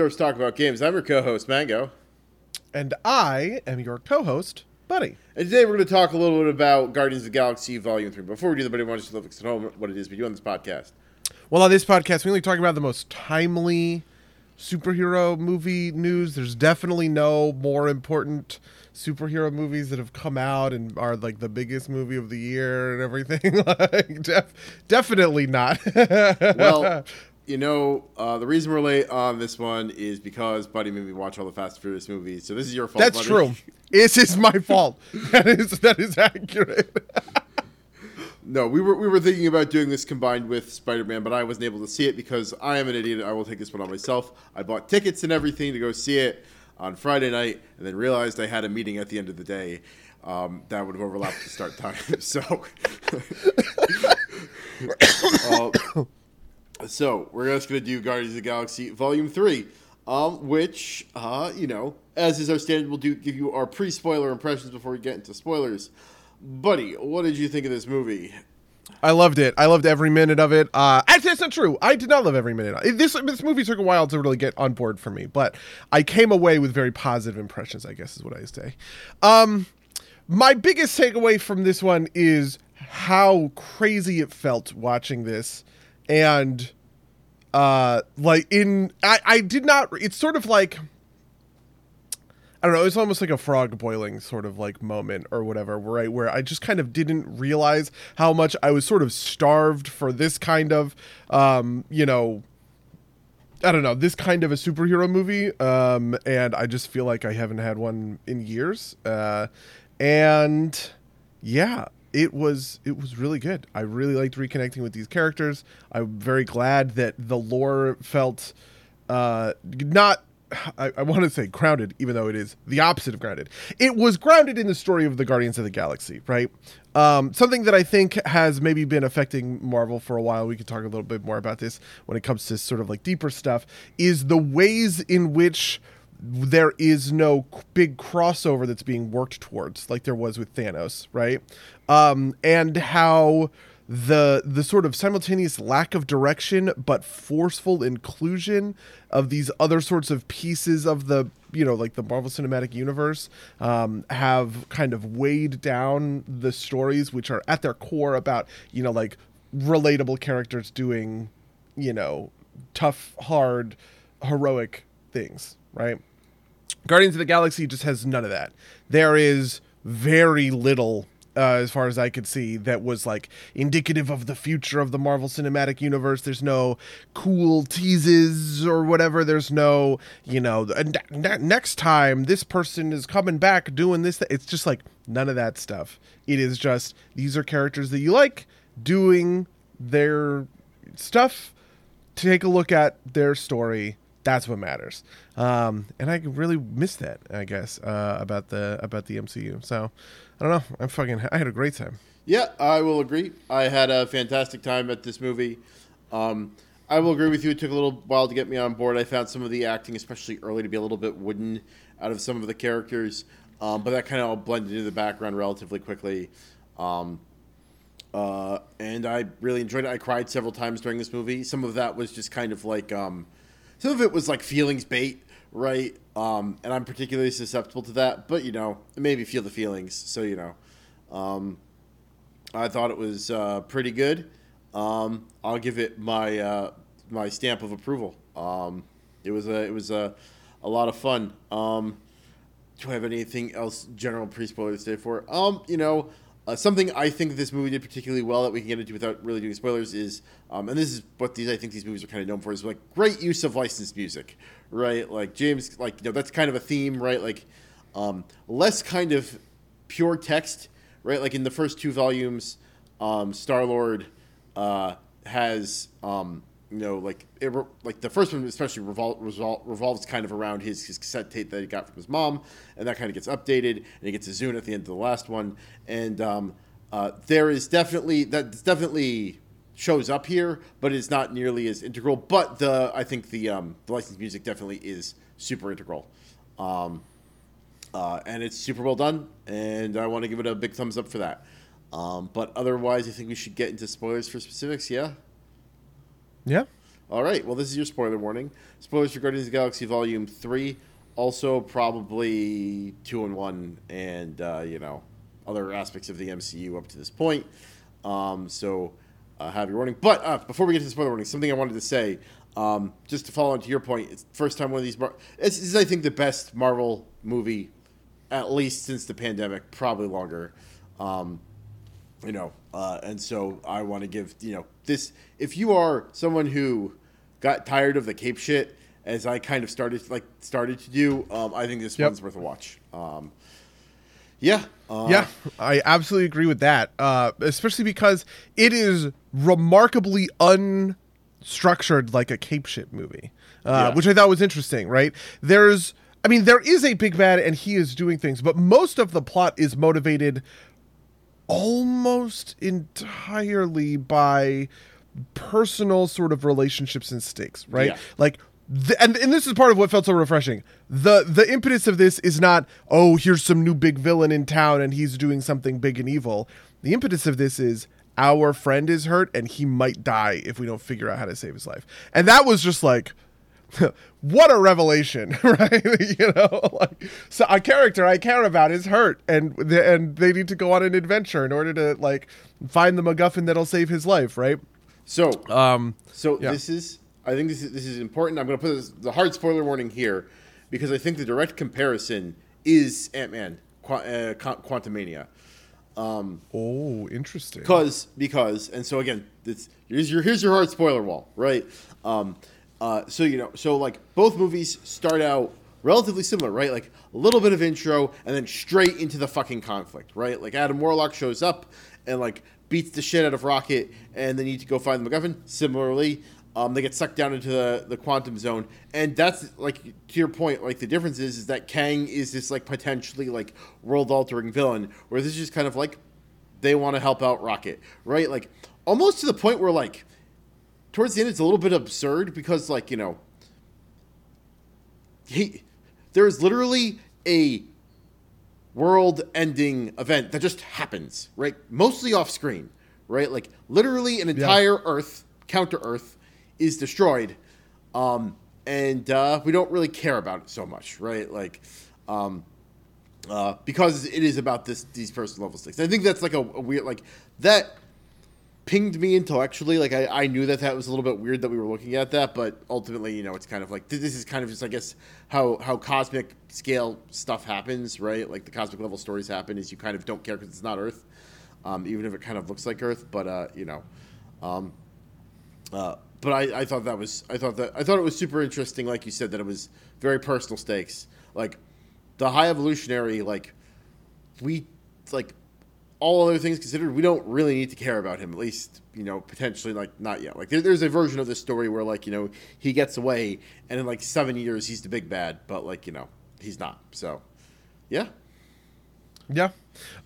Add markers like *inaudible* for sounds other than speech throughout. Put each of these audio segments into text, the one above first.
welcome to Derps Talk About Games. I'm your co-host, Mango. And I am your co host, Buddy. And today we're going to talk a little bit about Guardians of the Galaxy Volume 3. Before we do that, buddy, want to just at home what it is we do on this podcast. Well, on this podcast, we only talk about the most timely superhero movie news. There's definitely no more important superhero movies that have come out and are like the biggest movie of the year and everything. *laughs* like, def- definitely not. *laughs* well, you know, uh, the reason we're late on this one is because Buddy made me watch all the Fast and Furious movies. So this is your fault. That's buddy. true. This is my fault. *laughs* that is that is accurate. *laughs* no, we were we were thinking about doing this combined with Spider Man, but I wasn't able to see it because I am an idiot. I will take this one on myself. I bought tickets and everything to go see it on Friday night, and then realized I had a meeting at the end of the day. Um, that would have overlapped the start time. *laughs* so. *coughs* uh, so we're just gonna do Guardians of the Galaxy Volume Three, um, which uh, you know, as is our standard, we'll do give you our pre-spoiler impressions before we get into spoilers. Buddy, what did you think of this movie? I loved it. I loved every minute of it. Uh, actually, that's not true. I did not love every minute. This this movie took a while to really get on board for me, but I came away with very positive impressions. I guess is what I say. Um, my biggest takeaway from this one is how crazy it felt watching this and uh like in I I did not it's sort of like I don't know, it's almost like a frog boiling sort of like moment or whatever, right? Where I just kind of didn't realize how much I was sort of starved for this kind of, um, you know, I don't know, this kind of a superhero movie. Um, and I just feel like I haven't had one in years. Uh, and yeah, it was it was really good. I really liked reconnecting with these characters. I'm very glad that the lore felt uh, not. I, I want to say grounded, even though it is the opposite of grounded. It was grounded in the story of the Guardians of the Galaxy, right? Um, something that I think has maybe been affecting Marvel for a while. We could talk a little bit more about this when it comes to sort of like deeper stuff. Is the ways in which there is no big crossover that's being worked towards like there was with Thanos, right? Um, and how the the sort of simultaneous lack of direction but forceful inclusion of these other sorts of pieces of the you know like the Marvel Cinematic Universe um, have kind of weighed down the stories which are at their core about you know like relatable characters doing you know tough hard heroic things right Guardians of the Galaxy just has none of that. There is very little uh, as far as I could see, that was like indicative of the future of the Marvel Cinematic Universe. There's no cool teases or whatever. There's no, you know, next time this person is coming back doing this. It's just like none of that stuff. It is just these are characters that you like doing their stuff. Take a look at their story that's what matters. Um, and I really miss that, I guess, uh, about the about the MCU. So I don't know. I'm fucking. I had a great time. Yeah, I will agree. I had a fantastic time at this movie. Um, I will agree with you. It took a little while to get me on board. I found some of the acting, especially early, to be a little bit wooden out of some of the characters, um, but that kind of all blended into the background relatively quickly. Um, uh, and I really enjoyed it. I cried several times during this movie. Some of that was just kind of like um, some of it was like feelings bait, right? Um, and I'm particularly susceptible to that. But you know, it made me feel the feelings. So you know, um, I thought it was uh, pretty good. Um, I'll give it my uh, my stamp of approval. Um, it was a it was a a lot of fun. Um, do I have anything else general pre spoiler to say for? Um, you know, uh, something I think this movie did particularly well that we can get into without really doing spoilers is, um, and this is what these I think these movies are kind of known for is like great use of licensed music, right? Like James, like you know that's kind of a theme, right? Like um, less kind of pure text, right? Like in the first two volumes, um, Star Lord uh, has um, you know, like it, like the first one especially revol- revol- revolves kind of around his, his cassette tape that he got from his mom, and that kind of gets updated, and he gets a Zune at the end of the last one, and um, uh, there is definitely that definitely shows up here, but it's not nearly as integral. But the I think the um, the licensed music definitely is super integral, um, uh, and it's super well done, and I want to give it a big thumbs up for that. Um, but otherwise, I think we should get into spoilers for specifics. Yeah. Yeah. All right. Well, this is your spoiler warning. Spoilers for Guardians of the Galaxy Volume Three. Also, probably two and one, and uh, you know, other aspects of the MCU up to this point. Um, so, uh, have your warning. But uh, before we get to the spoiler warning, something I wanted to say, um, just to follow on to your point, it's first time one of these. Mar- this is, I think, the best Marvel movie, at least since the pandemic, probably longer. Um, you know, uh, and so I want to give you know this. If you are someone who got tired of the cape shit, as I kind of started like started to do, um, I think this Yep. one's worth a watch. Um, yeah, uh, Yeah, I absolutely agree with that. Uh, especially because it is remarkably unstructured, like a cape shit movie, uh, Yeah. which I thought was interesting. Right? There's, I mean, there is a big bad, and he is doing things, but most of the plot is motivated almost entirely by personal sort of relationships and stakes, right? Yeah. Like the, and and this is part of what felt so refreshing. The the impetus of this is not, oh, here's some new big villain in town and he's doing something big and evil. The impetus of this is our friend is hurt and he might die if we don't figure out how to save his life. And that was just like *laughs* what a revelation, *laughs* right? *laughs* you know, like so a character I care about is hurt, and and they need to go on an adventure in order to like find the MacGuffin that'll save his life, right? So, Um, so yeah. this is I think this is this is important. I'm going to put this, the hard spoiler warning here because I think the direct comparison is Ant Man, Qu- uh, Quantumania. oh, interesting. because because and so again this here's your here's your hard spoiler wall right um uh so you know so like both movies start out relatively similar right? Like a little bit of intro and then straight into the fucking conflict right? Like adam warlock shows up and like beats the shit out of rocket and they need to go find the macguffin. Similarly um, they get sucked down into the, the quantum zone. And that's like to your point like the difference is is that kang is this like potentially like world altering villain where this is just kind of like they want to help out Rocket, right? Like almost to the point where like towards the end it's a little bit absurd because like, you know, he there is literally a world ending event that just happens, right? Mostly off screen, right? Like literally an entire Earth, counter Earth, is destroyed. Um, and uh, we don't really care about it so much, right? Like, um, uh, because it is about this these personal level stakes. I think that's like a, a weird like that pinged me intellectually. Like I, I knew that that was a little bit weird that we were looking at that, but ultimately, you know, it's kind of like this is kind of just I guess how how cosmic scale stuff happens, right? Like the cosmic level stories happen is you kind of don't care because it's not Earth, um, even if it kind of looks like Earth. But uh, you know, um, uh, but I, I thought that was I thought that I thought it was super interesting, like you said, that it was very personal stakes. Like the high evolutionary, like we like all other things considered, we don't really need to care about him. At least you know potentially like not yet. Like there, there's a version of this story where like you know he gets away, and in like seven years he's the big bad, but like you know he's not. So yeah, Yeah.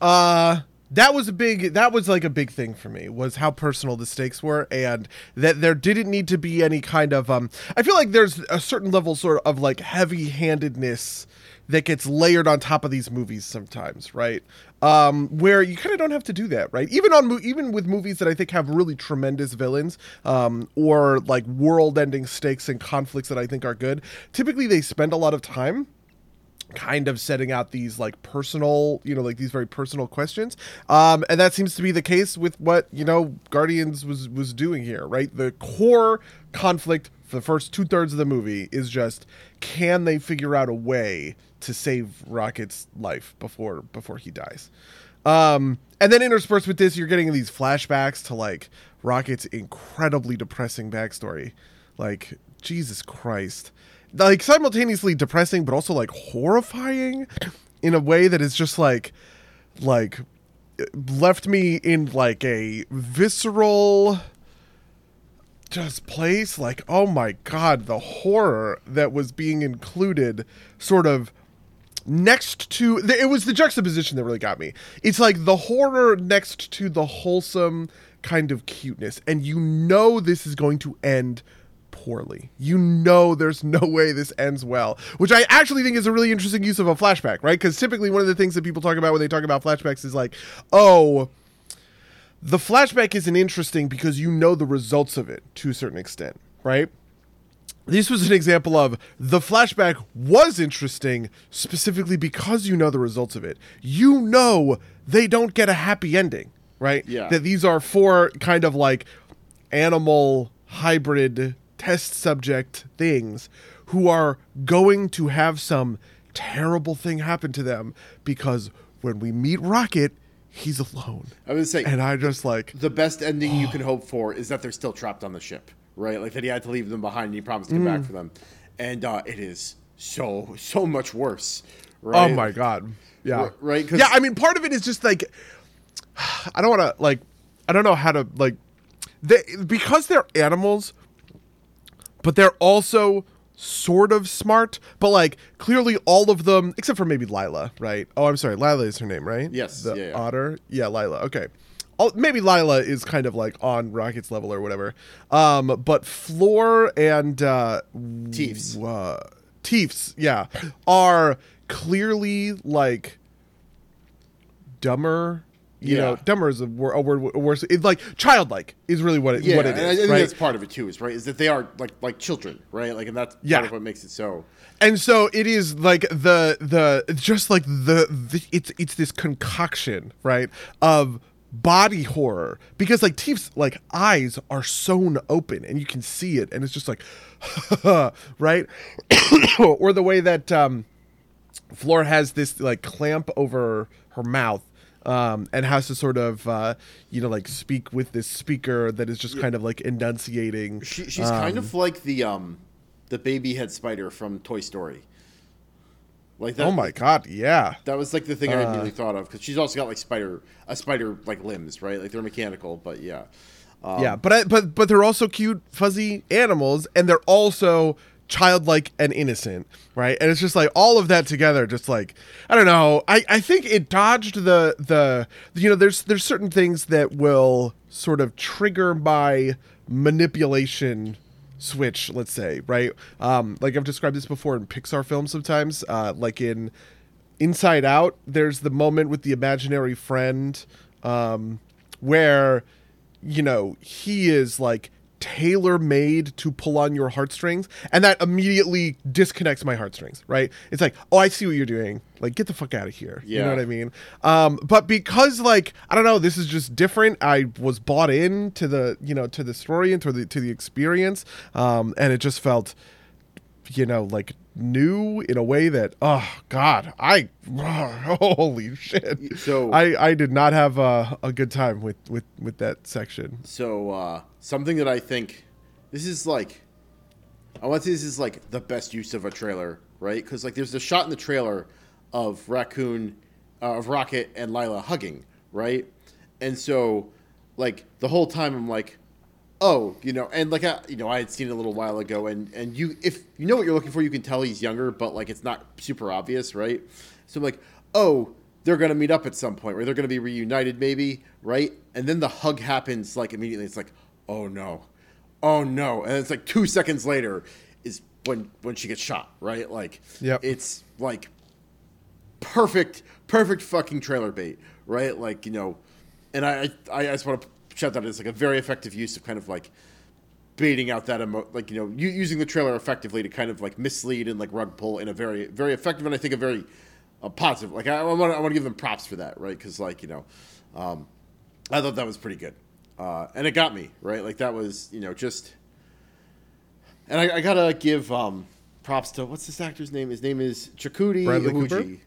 Uh that was a big that was like a big thing for me was how personal the stakes were and that there didn't need to be any kind of um I feel like there's a certain level sort of like heavy-handedness that gets layered on top of these movies sometimes, right? Um, where you kind of don't have to do that, right? Even on even with movies that I think have really tremendous villains, um, or like world-ending stakes and conflicts that I think are good. Typically, they spend a lot of time kind of setting out these like personal you know like these very personal questions um and that seems to be the case with what you know guardians was was doing here right the core conflict for the first two-thirds of the movie is just can they figure out a way to save rocket's life before before he dies. Um and then interspersed with this you're getting these flashbacks to like rocket's incredibly depressing backstory. Like jesus christ. Like simultaneously depressing but also like horrifying in a way that is just like like left me in like a visceral just place. Like oh my god the horror that was being included sort of next to the, it was the juxtaposition that really got me. It's like the horror next to the wholesome kind of cuteness. And you know this is going to end poorly. You know there's no way this ends well which i actually think is a really interesting use of a flashback right? Because typically one of the things that people talk about when they talk about flashbacks is like oh the flashback isn't interesting because you know the results of it to a certain extent right? This was an example of the flashback was interesting specifically because you know the results of it. You know they don't get a happy ending, right? Yeah. That these are four kind of like animal hybrid test subject things who are going to have some terrible thing happen to them because when we meet Rocket, he's alone. I would say And I just like the best ending you can oh. hope for is that they're still trapped on the ship, right? Like that he had to leave them behind and he promised to come Mm. back for them. And uh, it is so so much worse. Right? Oh my god. Yeah. Right, Yeah, I mean part of it is just like *sighs* I don't want to like I don't know how to like they because they're animals but they're also sort of smart, but like clearly all of them except for maybe Lila, right? Oh, I'm sorry. Lila is her name, right? Yes, The yeah, yeah. otter. Yeah, Lila. Okay. Maybe Lila is kind of like on Rocket's level or whatever. Um, but Floor and uh, Teefs. uh, Teefs, yeah, are clearly like dumber. You Yeah. know, dumber is a, wor- a word worse. It's like childlike is really what it Yeah, what it and I is, think right? that's part of it too. Is right is that they are like like children, right? Like, and that's Yeah. part of what makes it so. and so it is like the the just like the, the it's it's this concoction right of body horror. Because like Teef's like eyes are sewn open and you can see it and it's just like *laughs* right? *coughs* Or the way that um Floor has this like clamp over her mouth um, and has to sort of uh, you know like speak with this speaker that is just kind of like enunciating She, she's kind of like the um the baby head spider from Toy Story. Like that. oh my god yeah That was like the thing I Uh. immediately thought of because she's also got like spider a spider like limbs, right? Like they're mechanical, but yeah. Um, yeah, but I, but but they're also cute, fuzzy animals, and they're also childlike and innocent, right? And it's just like all of that together, just like I don't know. I I think it dodged the the you know there's there's certain things that will sort of trigger my manipulation switch let's say right? Um like i've described this before in pixar films sometimes uh like in Inside Out, there's the moment with the imaginary friend um, where, you know, he is like tailor made to pull on your heartstrings. And that immediately disconnects my heartstrings, right? It's like, oh, I see what you're doing. Like, get the fuck out of here. You know what I mean? Um, but because, like, I don't know, this is just different. I was bought in to the, you know, to the story and to the, to the experience. Um, and it just felt you know, like new in a way that oh god, I *laughs* holy shit. So- I I did not have a, a good time with with with that section. So uh, something that I think this is like, I want to say this is like the best use of a trailer, right? Because like there's a shot in the trailer of raccoon, uh, of Rocket and Lila hugging, right? And so, like the whole time I'm like, oh, you know, and like I, you know, I had seen it a little while ago, and and you, if you know what you're looking for, you can tell he's younger, but like it's not super obvious, right? So I'm like, oh, they're gonna meet up at some point, or they're gonna be reunited, maybe, right? And then the hug happens like immediately. It's like, oh no, oh no, and it's like two seconds later is when when she gets shot, right? Like, Yep. it's like perfect, perfect fucking trailer bait, right? Like you know, and I I, I just want to shout that as like a very effective use of kind of like baiting out that emo- like you know u- using the trailer effectively to kind of like mislead and like rug pull in a very very effective and I think a very uh, positive like I want I want to give them props for that right because like you know um, I thought that was pretty good uh, and it got me right like that was you know just and I, I gotta give um, props to what's this actor's name his name is Chukwudi Bradley Iwuji. Cooper?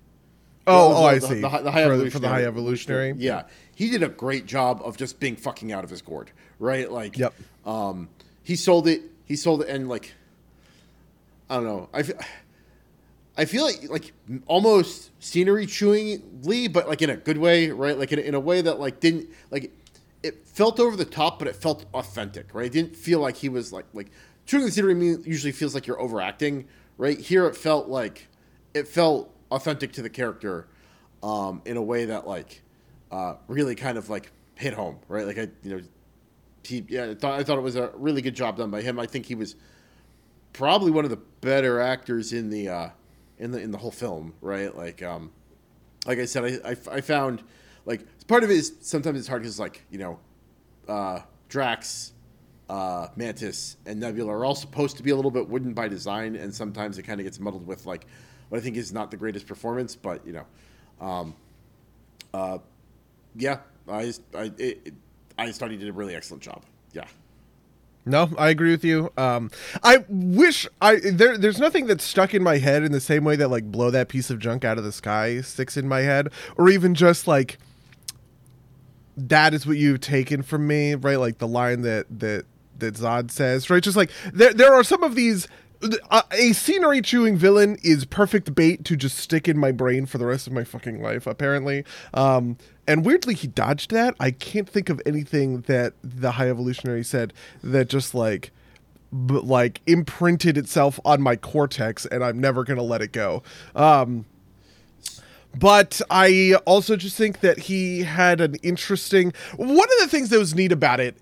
Oh, oh, I the- see. The, the high For for the high evolutionary? Yeah, he did a great job of just being fucking out of his gourd, right? Like, Yep. Um, he sold it. He sold it, and like, I don't know. I feel, I feel like like almost scenery chewingly, but like in a good way, right? Like in, a- in a way that like didn't like it felt over the top, but it felt authentic, right? It didn't feel like he was like like chewing the scenery usually feels like you're overacting, right? Here it felt like it felt authentic to the character um, in a way that like uh, really kind of like hit home, right? Like I you know he yeah I thought I thought it was a really good job done by him. I think he was probably one of the better actors in the uh, in the in the whole film, right? Like um, like I said, I, I, I found like part of it is sometimes it's hard because like you know uh, Drax uh, Mantis and Nebula are all supposed to be a little bit wooden by design, and sometimes it kind of gets muddled with like what I think is not the greatest performance, but you know, um, uh, yeah, I I it, I just thought he did a really excellent job. Yeah. No, I agree with you. Um, I wish I there. There's nothing that's stuck in my head in the same way that like blow that piece of junk out of the sky sticks in my head, or even just like that is what you've taken from me, right? Like the line that that that Zod says, right? Just like there there are some of these. Uh, a scenery chewing villain is perfect bait to just stick in my brain for the rest of my fucking life. Apparently, um, and weirdly he dodged that. I can't think of anything that the High Evolutionary said that just like b- like imprinted itself on my cortex, and I'm never gonna let it go. Um, but I also just think that he had an interesting. One of the things that was neat about it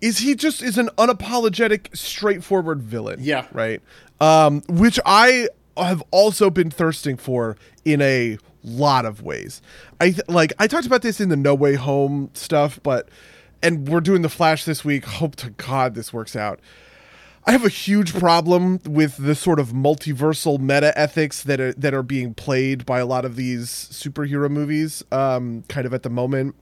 is he just is an unapologetic, straightforward villain. Yeah. Right. Um, which I have also been thirsting for in a lot of ways. I th- like I talked about this in the No Way Home stuff, but and we're doing the Flash this week. Hope to God this works out. I have a huge problem with the sort of multiversal meta ethics that are that are being played by a lot of these superhero movies, um, kind of at the moment.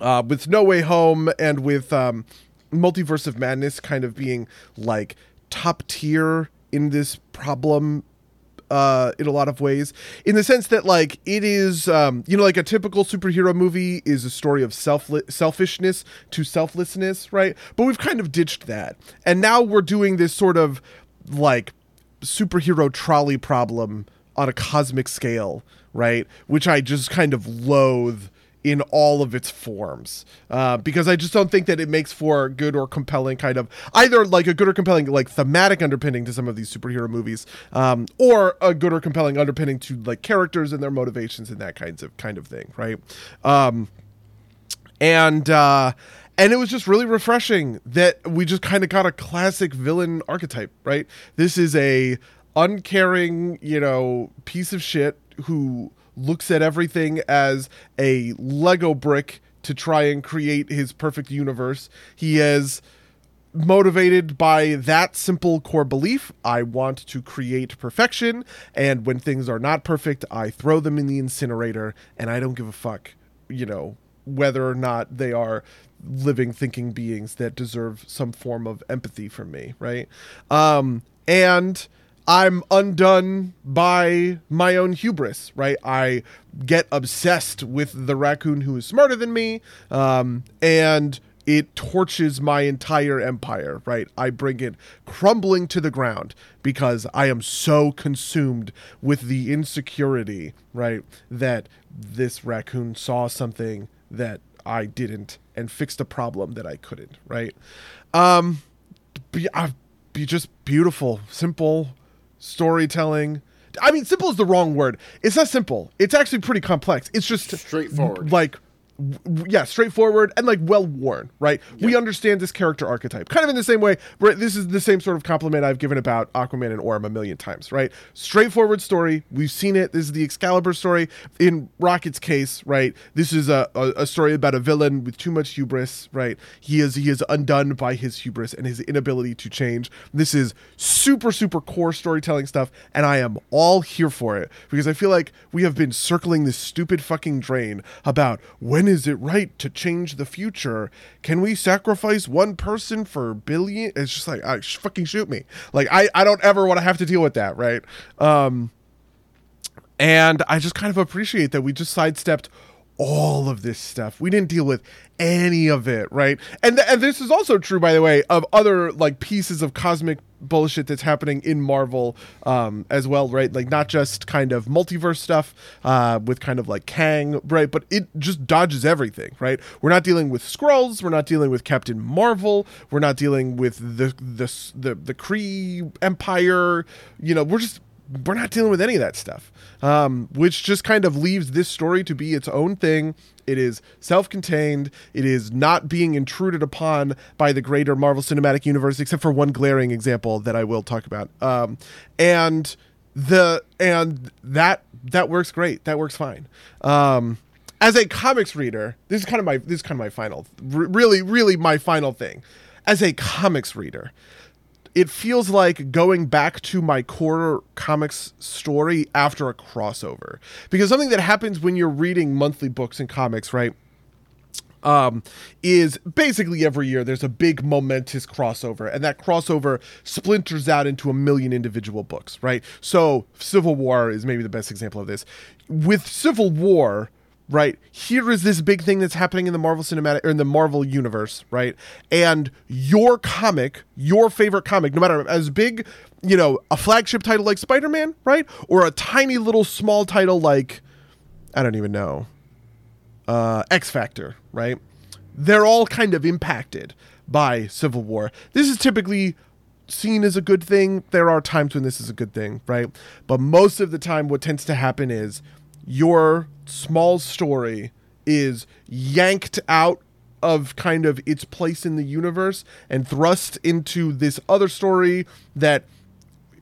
Uh, with No Way Home and with um, Multiverse of Madness kind of being like top tier in this problem uh, in a lot of ways, in the sense that like it is, um, you know, like a typical superhero movie is a story of self selfishness to selflessness, right? But we've kind of ditched that, and now we're doing this sort of like superhero trolley problem on a cosmic scale, right? Which I just kind of loathe in all of its forms. Uh, because I just don't think that it makes for good or compelling kind of either like a good or compelling like thematic underpinning to some of these superhero movies um, or a good or compelling underpinning to like characters and their motivations and that kinds of kind of thing right? Um, and uh, and it was just really refreshing that we just kind of got a classic villain archetype right? This is a uncaring you know piece of shit who looks at everything as a Lego brick to try and create his perfect universe. He is motivated by that simple core belief I want to create perfection, and when things are not perfect, I throw them in the incinerator, and I don't give a fuck, you know, whether or not they are living, thinking beings that deserve some form of empathy from me, right? Um, and I'm undone by my own hubris, right? I get obsessed with the raccoon who is smarter than me, um, and it torches my entire empire, right? I bring it crumbling to the ground because I am so consumed with the insecurity, right? That this raccoon saw something that I didn't and fixed a problem that I couldn't, right? Um, be, uh, be just beautiful, simple, storytelling. I mean, simple is the wrong word. It's not simple. It's actually pretty complex. It's just Straightforward. Like, yeah, straightforward and like well worn, right? We understand this character archetype. Kind of in the same way, right? This is the same sort of compliment I've given about Aquaman and Orm a million times, right? Straightforward story. We've seen it. This is the Excalibur story. In Rocket's case, right? This is a, a, a story about a villain with too much hubris, right? He is he is undone by his hubris and his inability to change. This is super super core storytelling stuff, and I am all here for it because I feel like we have been circling this stupid fucking drain about when is it right to change the future? Can we sacrifice one person for billion? It's just like, ah, sh- fucking shoot me. Like I I don't ever want to have to deal with that, right? Um, and I just kind of appreciate that we just sidestepped all of this stuff. We didn't deal with any of it, right? And th- and this is also true, by the way, of other like pieces of cosmic bullshit that's happening in Marvel um, as well, right? Like not just kind of multiverse stuff uh, with kind of like Kang, right? But it just dodges everything, right? We're not dealing with Skrulls. We're not dealing with Captain Marvel. We're not dealing with the the the the Kree Empire. You know, we're just we're not dealing with any of that stuff, um, which just kind of leaves this story to be its own thing. It is self contained. It is not being intruded upon by the greater Marvel Cinematic Universe, except for one glaring example that I will talk about. Um, and the and that that works great. That works fine. Um, as a comics reader, this is kind of my this is kind of my final, really, really my final thing. as a comics reader, it feels like going back to my core comics story after a crossover. Because something that happens when you're reading monthly books and comics, right? um, is basically every year there's a big momentous crossover, and that crossover splinters out into a million individual books, right? So Civil War is maybe the best example of this. With Civil War, right here is this big thing that's happening in the marvel cinematic or in the marvel universe right and your comic your favorite comic no matter as big you know a flagship title like spider-man right or a tiny little small title like i don't even know uh, X Factor, right? They're all kind of impacted by Civil War. This is typically seen as a good thing. There are times when this is a good thing, right? But most of the time, what tends to happen is your small story is yanked out of kind of its place in the universe and thrust into this other story that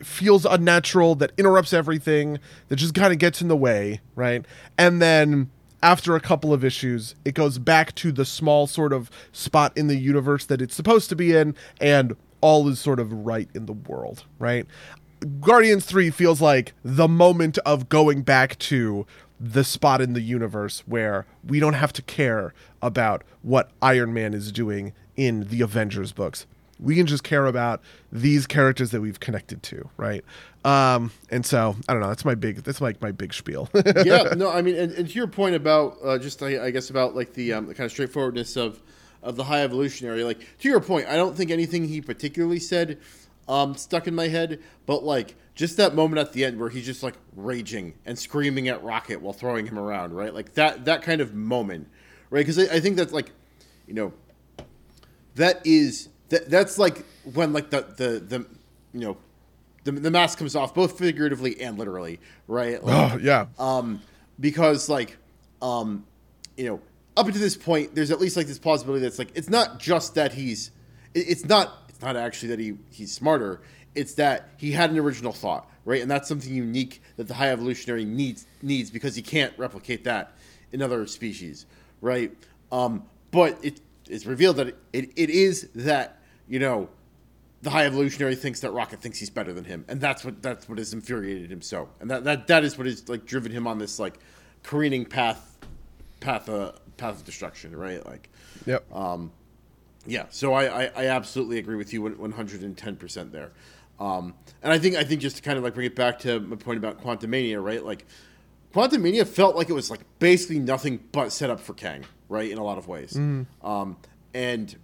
feels unnatural, that interrupts everything, that just kind of gets in the way, right? And then after a couple of issues, it goes back to the small sort of spot in the universe that it's supposed to be in, and all is sort of right in the world, right? Guardians 3 feels like the moment of going back to the spot in the universe where we don't have to care about what Iron Man is doing in the Avengers books. We can just care about these characters that we've connected to, right? Um, and so I don't know. That's my big. That's like my big spiel. *laughs* yeah, no, I mean, and, and to your point about uh, just I, I, guess about like the, um, the kind of straightforwardness of of the high evolutionary. Like to your point, I don't think anything he particularly said um, stuck in my head, but like just that moment at the end where he's just like raging and screaming at Rocket while throwing him around, right? Like that that kind of moment, right? Because I, I think that's like, you know, that is that that's like when like the the the you know the, the mask comes off both figuratively and literally, right? Like, oh yeah. Um, because like, um, you know, up until this point, there's at least like this possibility that's like it's not just that he's, it, it's not not actually that he he's smarter. It's that he had an original thought, right? And that's something unique that the high evolutionary needs needs because he can't replicate that in other species, right? Um, but it it's revealed that it, it, it is that you know the high evolutionary thinks that Rocket thinks he's better than him, and that's what that's what has infuriated him so, and that that, that is what has like driven him on this like careening path, path uh, path of destruction, right? Like, yep. Um, yeah. So I, I, I absolutely agree with you one hundred and ten percent there, um, and I think I think just to kind of like bring it back to my point about Quantumania, right? Like, Quantumania felt like it was like basically nothing but set up for Kang, right? In a lot of ways, mm. um, and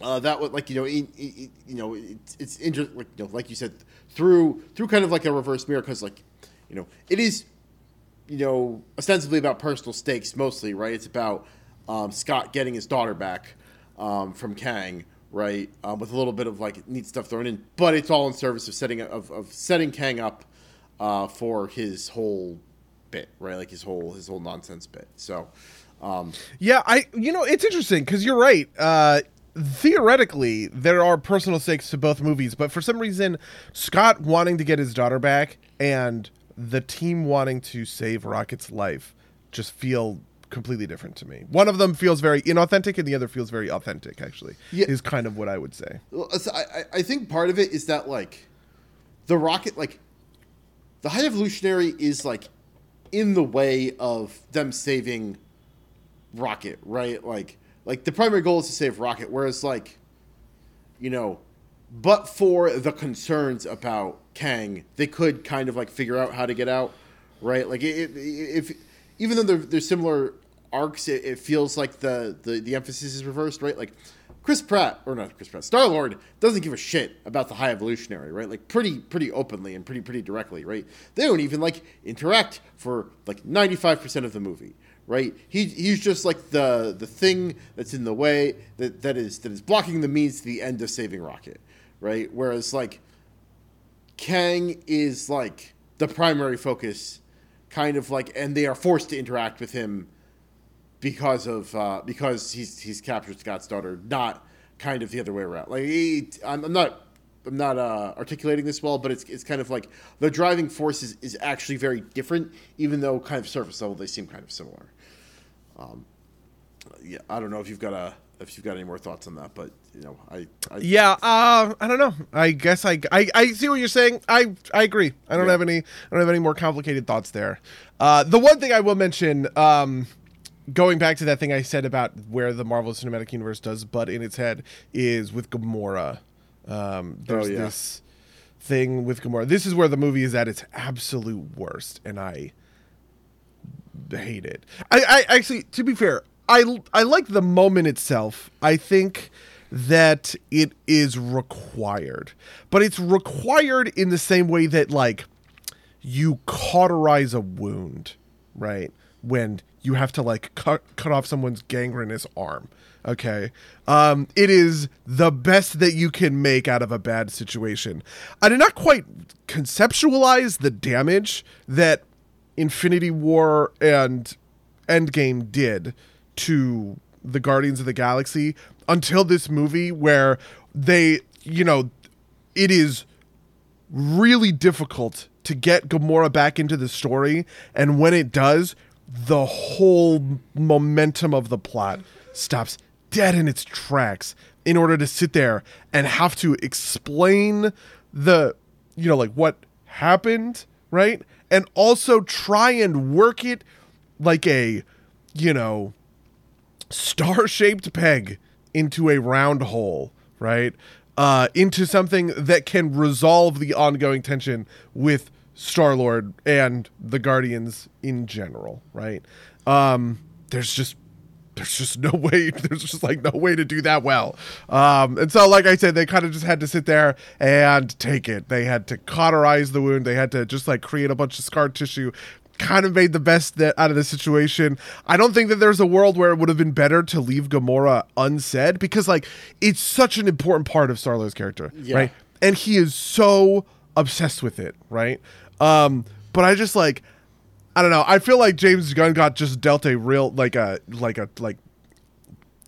uh, that would like you know it, it, you know it's it's interesting like you know like you said through through kind of like a reverse mirror because like you know it is you know ostensibly about personal stakes mostly right it's about um, Scott getting his daughter back um, from Kang right um, with a little bit of like neat stuff thrown in but it's all in service of setting of, of setting Kang up uh, for his whole bit right like his whole his whole nonsense bit so um, yeah, I you know it's interesting because you're right. Uh, theoretically there are personal stakes to both movies but for some reason scott wanting to get his daughter back and the team wanting to save rocket's life just feel completely different to me one of them feels very inauthentic and the other feels very authentic actually yeah. is kind of what i would say I, I think part of it is that like the rocket like the high evolutionary is like in the way of them saving rocket right like like the primary goal is to save Rocket, whereas like, you know, but for the concerns about Kang, they could kind of like figure out how to get out, right? Like it, if even though they're there's similar arcs, it, it, feels like the, the the emphasis is reversed, right? Like Chris Pratt or not Chris Pratt, Star Lord doesn't give a shit about the High Evolutionary, right? Like pretty pretty openly and pretty pretty directly, right? They don't even like interact for like ninety five percent of the movie right? He he's just like the the thing that's in the way that that is that is blocking the means to the end of saving Rocket, right? Whereas like Kang is like the primary focus, kind of like, and they are forced to interact with him because of uh, because he's he's captured Scott's daughter, not kind of the other way around. Like he, I'm, I'm not. I'm not uh, articulating this well, but it's, it's kind of like the driving force is, is actually very different, even though kind of surface level they seem kind of similar. Um, yeah, I don't know if you've got a if you've got any more thoughts on that, but you know, I, I Yeah, uh, I don't know. I guess I, I, I see what you're saying. I I agree. I don't Yeah. have any I don't have any more complicated thoughts there. Uh, the one thing I will mention, um, going back to that thing I said about where the Marvel Cinematic Universe does butt in its head is with Gamora. Um, there's Oh, yeah. this thing with Gamora. This is where the movie is at its absolute worst, and I hate it. I, I actually, to be fair, I I like the moment itself. I think that it is required, but it's required in the same way that like you cauterize a wound, right? When you have to like cut cut off someone's gangrenous arm. Okay. Um, it is the best that you can make out of a bad situation. I did not quite conceptualize the damage that Infinity War and Endgame did to the Guardians of the Galaxy until this movie where they, you know, it is really difficult to get Gamora back into the story and when it does, the whole momentum of the plot stops dead in its tracks in order to sit there and have to explain the you know like what happened, right? And also try and work it like a you know star-shaped peg into a round hole, right? Uh, into something that can resolve the ongoing tension with Star Lord and the Guardians in general, right? Um, there's just there's just no way *laughs* there's just like no way to do that well. Um and so like i said they kind of just had to sit there and take it. They had to cauterize the wound. They had to just like create a bunch of scar tissue. Kind of made the best that out of the situation. I don't think that there's a world where it would have been better to leave gamora unsaid because like it's such an important part of star-lord's character Yeah. right? And he is so obsessed with it right um but i just like I don't know. I feel like James Gunn got just dealt a real like a like a like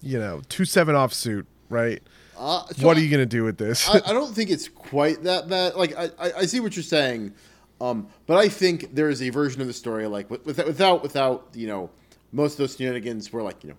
you know two seven off suit, right? Uh, so what are you gonna do with this? I, I *laughs* don't think it's quite that bad. Like I, I, I see what you're saying, um, but I think there is a version of the story like without without without you know most of those shenanigans where like you know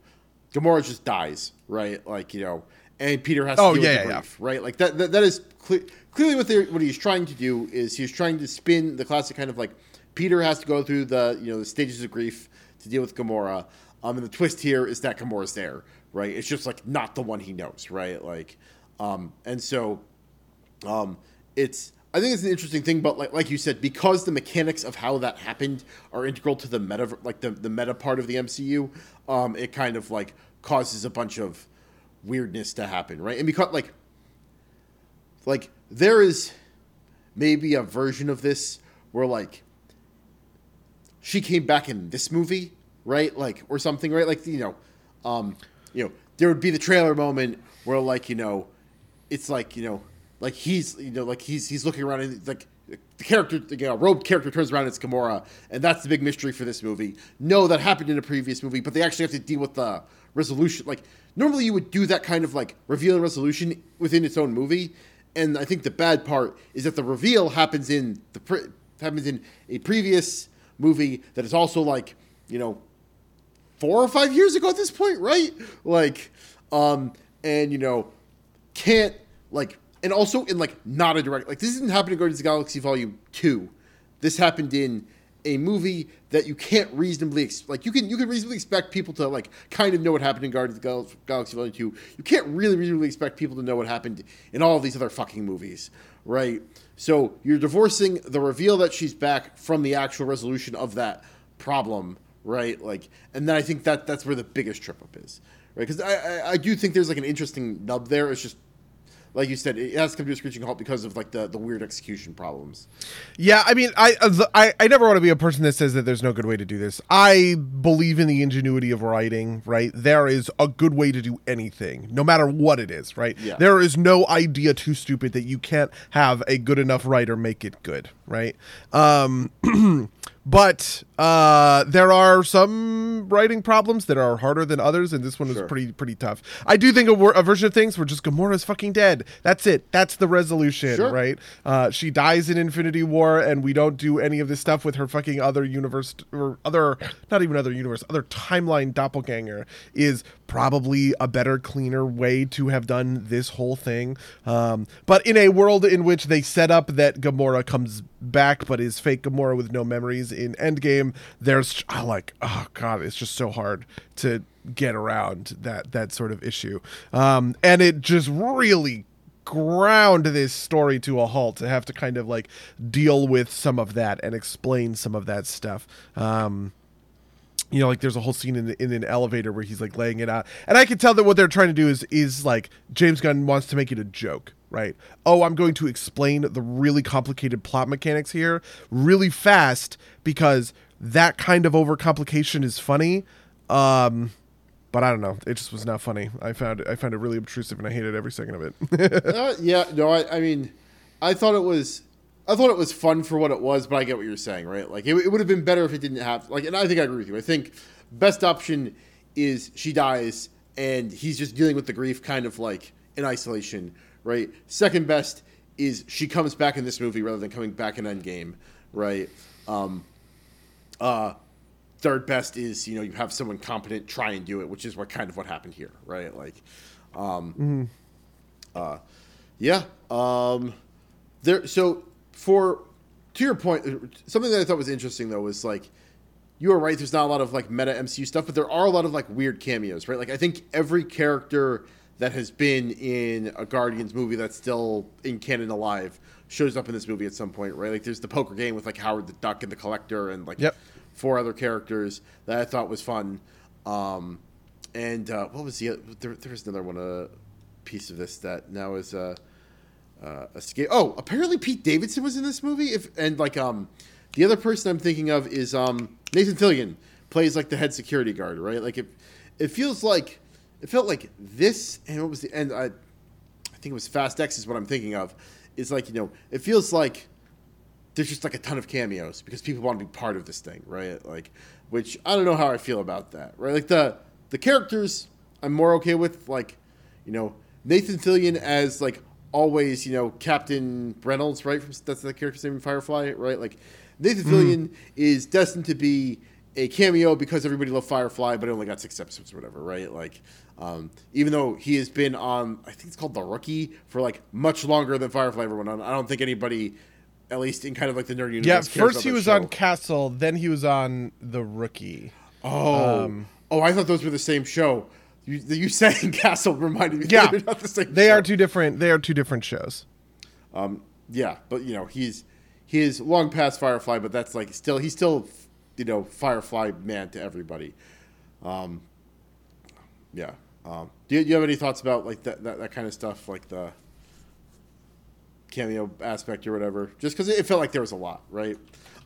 Gamora just dies, right? Like you know, and Peter has to Oh, deal yeah, with yeah, right? Like that that, that is cle- clearly what they what he's trying to do is he's trying to spin the classic kind of like Peter has to go through the you know the stages of grief to deal with Gamora. Um, and the twist here is that Gamora's there, right? It's just like not the one he knows, right? Like, um, and so um, it's I think it's an interesting thing, but like like you said, because the mechanics of how that happened are integral to the meta, like the the meta part of the MCU, um, it kind of like causes a bunch of weirdness to happen, right? And because like like there is maybe a version of this where like she came back in this movie, right? Like or something, right? Like you know, um, you know, there would be the trailer moment where like you know, it's like you know, like he's you know like he's he's looking around and like the character, you know, robed character turns around, and it's Gamora, and that's the big mystery for this movie. No, that happened in a previous movie, but they actually have to deal with the resolution. Like normally, you would do that kind of like reveal and resolution within its own movie, and I think the bad part is that the reveal happens in the pre- happens in a previous movie that is also like you know four or five years ago at this point, right? Like, um, and you know, can't like, and also in like not a direct like this didn't happen in Guardians of the Galaxy Volume Two. This happened in a movie that you can't reasonably ex- like you can you can reasonably expect people to like kind of know what happened in Guardians of the Gal- Galaxy Volume Two. You can't really reasonably expect people to know what happened in all of these other fucking movies, right? So you're divorcing the reveal that she's back from the actual resolution of that problem, right? Like, and then I think that that's where the biggest trip up is, right? Because I, I I do think there's like an interesting nub there. It's just like you said, it has to come to a screeching halt because of like the the weird execution problems. Yeah, I mean, I, uh, I I never want to be a person that says that there's no good way to do this. I believe in the ingenuity of writing. Right, there is a good way to do anything, no matter what it is. Right, Yeah. there is no idea too stupid that you can't have a good enough writer make it good. Right. Um, *clears throat* but uh, there are some writing problems that are harder than others, and this one was Sure. pretty pretty tough. I do think a, wor- a version of things where just Gamora's fucking dead. That's it. That's the resolution. Sure. Right. Uh, she dies in Infinity War, and we don't do any of this stuff with her fucking other universe or other, not even other universe, other timeline doppelganger is probably a better, cleaner way to have done this whole thing. Um, but in a world in which they set up that Gamora comes back, but is fake Gamora with no memories in Endgame, there's oh, like, oh god, it's just so hard to get around that that sort of issue. Um, and it just really ground this story to a halt to have to kind of like deal with some of that and explain some of that stuff. Um, you know, like there's a whole scene in, the, in an elevator where he's like laying it out, and I can tell that what they're trying to do is is like James Gunn wants to make it a joke, right? Oh, I'm going to explain the really complicated plot mechanics here really fast because that kind of overcomplication is funny. Um, but I don't know. It just was not funny. I found I found it really obtrusive, and I hated every second of it. *laughs* uh, yeah, no, I, I mean, I thought it was, I thought it was fun for what it was, but I get what you're saying, right? Like it, it would have been better if it didn't have like, and I think I agree with you. I think best option is she dies and he's just dealing with the grief, kind of like in isolation, right? Second best is she comes back in this movie rather than coming back in Endgame, right? Um, uh, third best is you know you have someone competent try and do it, which is what kind of what happened here, right? Like, um, mm-hmm. uh, yeah. Um, there. So for to your point, something that I thought was interesting though was like you are right. There's not a lot of like meta MCU stuff, but there are a lot of like weird cameos, right? Like I think every character that has been in a Guardians movie that's still in canon alive shows up in this movie at some point, right? Like there's the poker game with like Howard the Duck and the Collector and like yep four other characters that I thought was fun. Um, and uh, what was the there, there was another one a uh, piece of this that now is uh, uh, escape. Oh, apparently Pete Davidson was in this movie. If and like um, the other person I'm thinking of is um Nathan Fillion plays like the head security guard, right? Like it, it feels like it felt like this and what was the end? I, I think it was Fast X is what I'm thinking of. Is like you know it feels like there's just like a ton of cameos because people want to be part of this thing, right? Like, which I don't know how I feel about that, right? Like the the characters I'm more okay with, like, you know, Nathan Fillion as like always, you know, Captain Reynolds, right? From that's the character's name in Firefly, right? Like Nathan mm. Fillion is destined to be a cameo because everybody loved Firefly, but it only got six episodes or whatever, right? Like, um, even though he has been on, I think it's called The Rookie for like much longer than Firefly ever went on. I don't think anybody at least in kind of like the nerd universe. Yeah, first he was show. on Castle, then he was on The Rookie. Oh, um, oh, I thought those were the same show. You, you saying *laughs* Castle reminded me. Yeah, *laughs* they're not the same. They show. are two different. They are two different shows. Um, yeah, but you know he's he is long past Firefly, but that's like still he's still you know Firefly man to everybody. Um, yeah. Um, do, you, do you have any thoughts about like that, that that kind of stuff, like the cameo aspect or whatever, just because it felt like there was a lot, right?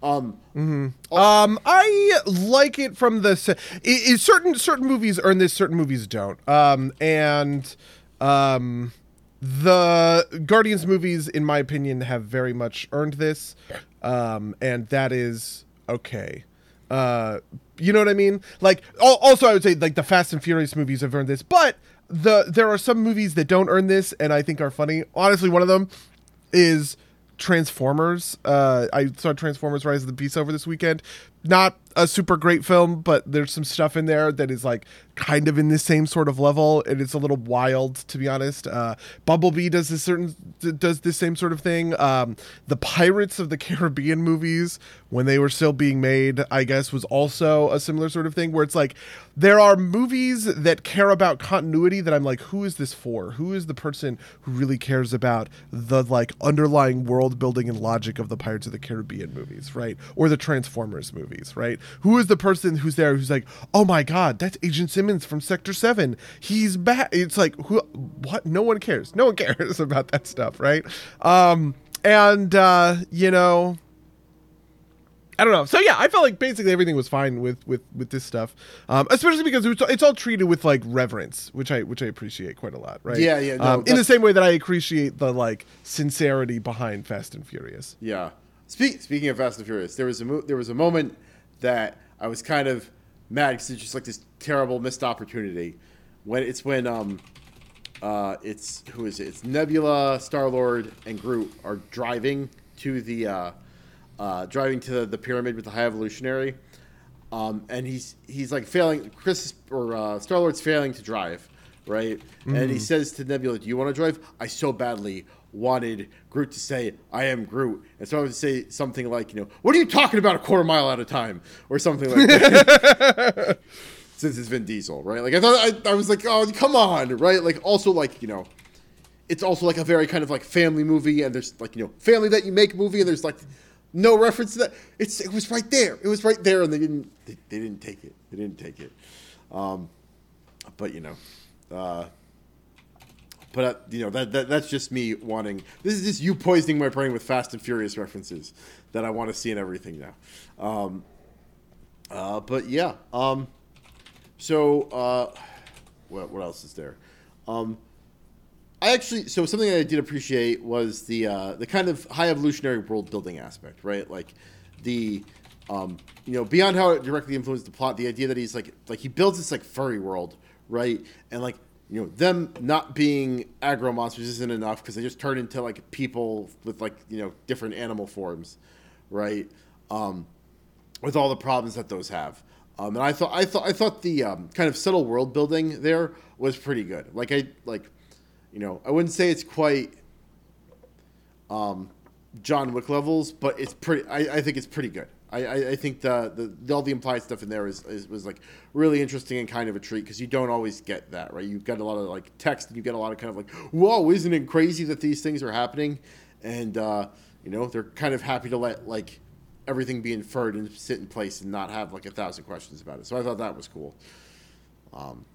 Um, mm-hmm. um, I like it from the it, it, certain certain movies earn this, certain movies don't. Um, and um, the Guardians movies, in my opinion, have very much earned this, um, and that is okay. Uh, you know what I mean? Like, also, I would say like the Fast and Furious movies have earned this, but the there are some movies that don't earn this, and I think are funny. Honestly, one of them is Transformers. Uh, I saw Transformers: Rise of the Beast over this weekend. Not a super great film, but there's some stuff in there that is like kind of in the same sort of level, and it's a little wild to be honest. Uh, Bumblebee does this certain does this same sort of thing. Um, the Pirates of the Caribbean movies, when they were still being made, I guess was also a similar sort of thing where it's like there are movies that care about continuity that I'm like, who is this for? Who is the person who really cares about the like underlying world building and logic of the Pirates of the Caribbean movies, right? Or the Transformers movies, right? Who is the person who's there who's like, oh my god, that's Agent Simmons from Sector Seven. He's back. It's like, who? What? No one cares. No one *laughs* cares about that stuff, right? Um, and uh, you know. I don't know. So yeah, I felt like basically everything was fine with with with this stuff, um, especially because it's, it's, all treated with like reverence, which I which I appreciate quite a lot, right? Yeah, yeah. No, um, in the same way that I appreciate the like sincerity behind Fast and Furious. Yeah. Speak, speaking of Fast and Furious, there was a mo- there was a moment that I was kind of mad because it's just like this terrible missed opportunity. When it's when um, uh, it's who is it? It's Nebula, Star Lord, and Groot are driving to the uh, uh, driving to the, the pyramid with the High Evolutionary. um, and he's he's like failing. Chris or uh, Star Lord's failing to drive, right? And he says to Nebula, "Do you want to drive? I so badly." Wanted Groot to say, "I am Groot," and so I would say something like, "You know, what are you talking about? A quarter mile at a time, or something like that." *laughs* Since it's Vin Diesel, right? Like I thought, I, I was like, "Oh, come on!" Right? Like also like you know, it's also like a very kind of like family movie, and there's like you know family that you make movie, and there's like no reference to that. It's it was right there. It was right there, and they didn't they, they didn't take it. They didn't take it. Um, but you know, uh, but uh, you know that, that that's just me wanting. This is just you poisoning my brain with Fast and Furious references that I want to see in everything now. Um, uh, but yeah. Um, so uh, what what else is there? Um, I actually so something I did appreciate was the uh, the kind of high evolutionary world building aspect, right? Like the um, you know beyond how it directly influenced the plot, the idea that he's like like he builds this like furry world, right? And like you know them not being aggro monsters isn't enough because they just turn into like people with like you know different animal forms, right? Um, with all the problems that those have. Um, and I thought I thought I thought the um, kind of subtle world building there was pretty good. Like I like you know, I wouldn't say it's quite um, John Wick levels, but it's pretty. I, I think it's pretty good. I, I, I think the, the all the implied stuff in there is, is was like really interesting and kind of a treat because you don't always get that right. You get a lot of like text and you get a lot of kind of like, whoa, isn't it crazy that these things are happening? And uh, you know, they're kind of happy to let like everything be inferred and sit in place and not have like a thousand questions about it. So I thought that was cool. Um,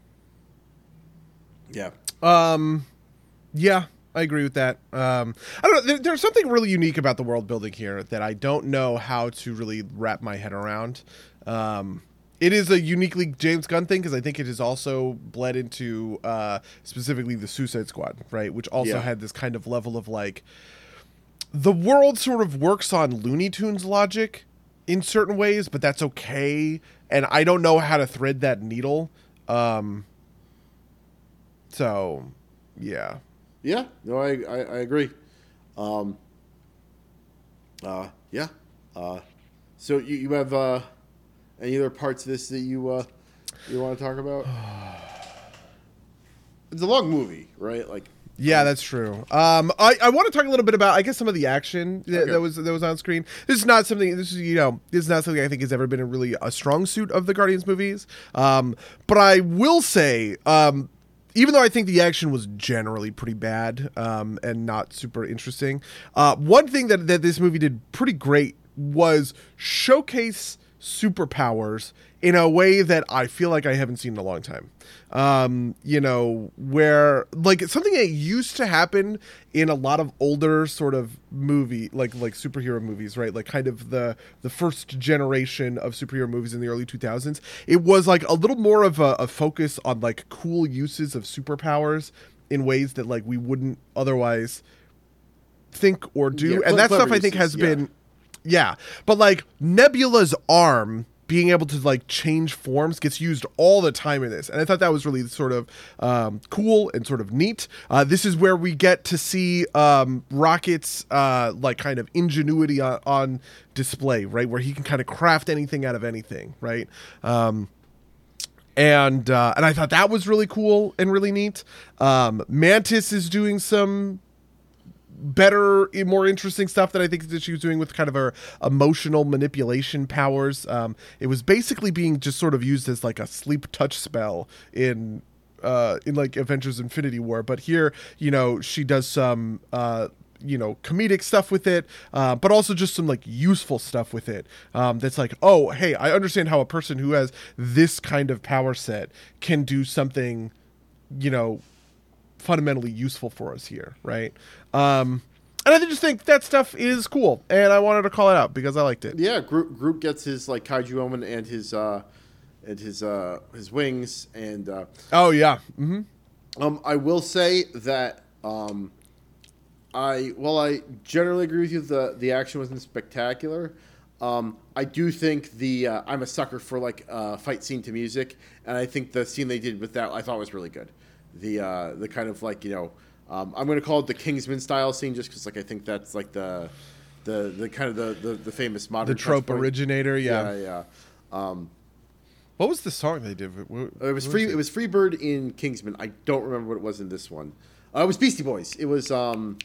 yeah. Um, yeah, I agree with that. Um, I don't know. There, there's something really unique about the world building here that I don't know how to really wrap my head around. Um, it is a uniquely James Gunn thing because I think it has also bled into uh, specifically the Suicide Squad, right? Which also Yeah. had this kind of level of like the world sort of works on Looney Tunes logic in certain ways, but that's okay. And I don't know how to thread that needle. Um, so, yeah. Yeah, no, I, I, I agree. Um, uh, yeah. Uh, so you, you have uh, any other parts of this that you uh, you want to talk about? *sighs* it's a long movie, right? Like, Yeah, that's true. Um, I, I want to talk a little bit about I guess some of the action that, Okay. that was that was on screen. This is not something. This is you know this is not something I think has ever been a really a strong suit of the Guardians movies. Um, but I will say, um, even though I think the action was generally pretty bad um, and not super interesting, uh, one thing that that this movie did pretty great was showcase superpowers in a way that I feel like I haven't seen in a long time. Um, you know, where like something that used to happen in a lot of older sort of movie like like superhero movies, right? Like kind of the the first generation of superhero movies in the early 2000s. It was like a little more of a, a focus on like cool uses of superpowers in ways that like we wouldn't otherwise think or do. Yeah, and that stuff I think has yeah. been yeah, but like Nebula's arm being able to like change forms gets used all the time in this, and I thought that was really sort of um, cool and sort of neat. Uh, this is where we get to see um, Rocket's uh, like kind of ingenuity on, on display, right? Where he can kind of craft anything out of anything, right? Um, and uh, and I thought that was really cool and really neat. Um, Mantis is doing some better, more interesting stuff that I think that she was doing with kind of her emotional manipulation powers. Um, it was basically being just sort of used as like a sleep touch spell in uh, in like Avengers Infinity War, but here, you know, she does some uh, you know comedic stuff with it uh, but also just some like useful stuff with it um, that's like oh hey i understand how a person who has this kind of power set can do something you know fundamentally useful for us here, right? Um, and I just think that stuff is cool, and I wanted to call it out because I liked it. yeah, Groot, Groot gets his like kaiju element and his uh, and his uh, his wings, and uh, Oh yeah, Mm-hmm. Um, I will say that um, I well, I generally agree with you. The the action wasn't spectacular. Um, I do think the uh, I'm a sucker for like uh, fight scene to music, and I think the scene they did with that I thought was really good. The uh, the kind of like you know um, I'm going to call it the Kingsman style scene just because like I think that's like the the the kind of the the, the famous modern the trope originator, yeah. Yeah, yeah. Um, What was the song they did? What, It was free. It? was Freebird in Kingsman. I don't remember what it was in this one. Uh, it was Beastie Boys. It was um,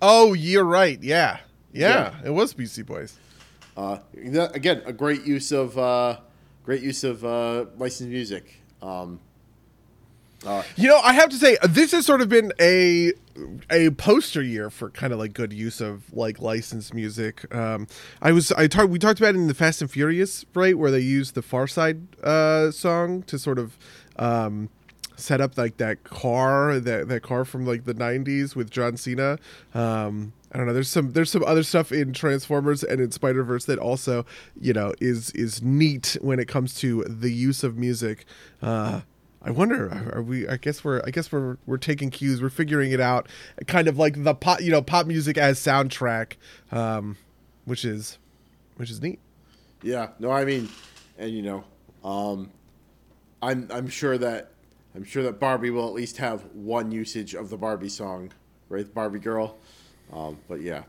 Oh, you're right. Yeah. yeah, Yeah. It was Beastie Boys. uh, again a great use of uh, great use of uh, licensed music. Um, uh, You know, I have to say this has sort of been a a poster year for kind of like good use of like licensed music. Um, I was I talked we talked about it in the Fast and Furious right where they used the Pharcyde uh, song to sort of um, set up like that car that that car from like the '90s with John Cena. Um, I don't know. There's some there's some other stuff in Transformers and in Spider Verse that also you know is is neat when it comes to the use of music. Uh, I wonder. Are, we? I guess we're. I guess we're. We're taking cues. We're figuring it out. Kind of like the pop. You know, pop music as soundtrack, um, which is, which is neat. yeah, no, I mean, and you know, um, I'm I'm sure that I'm sure that Barbie will at least have one usage of the Barbie song, right? Barbie girl. Um, but yeah.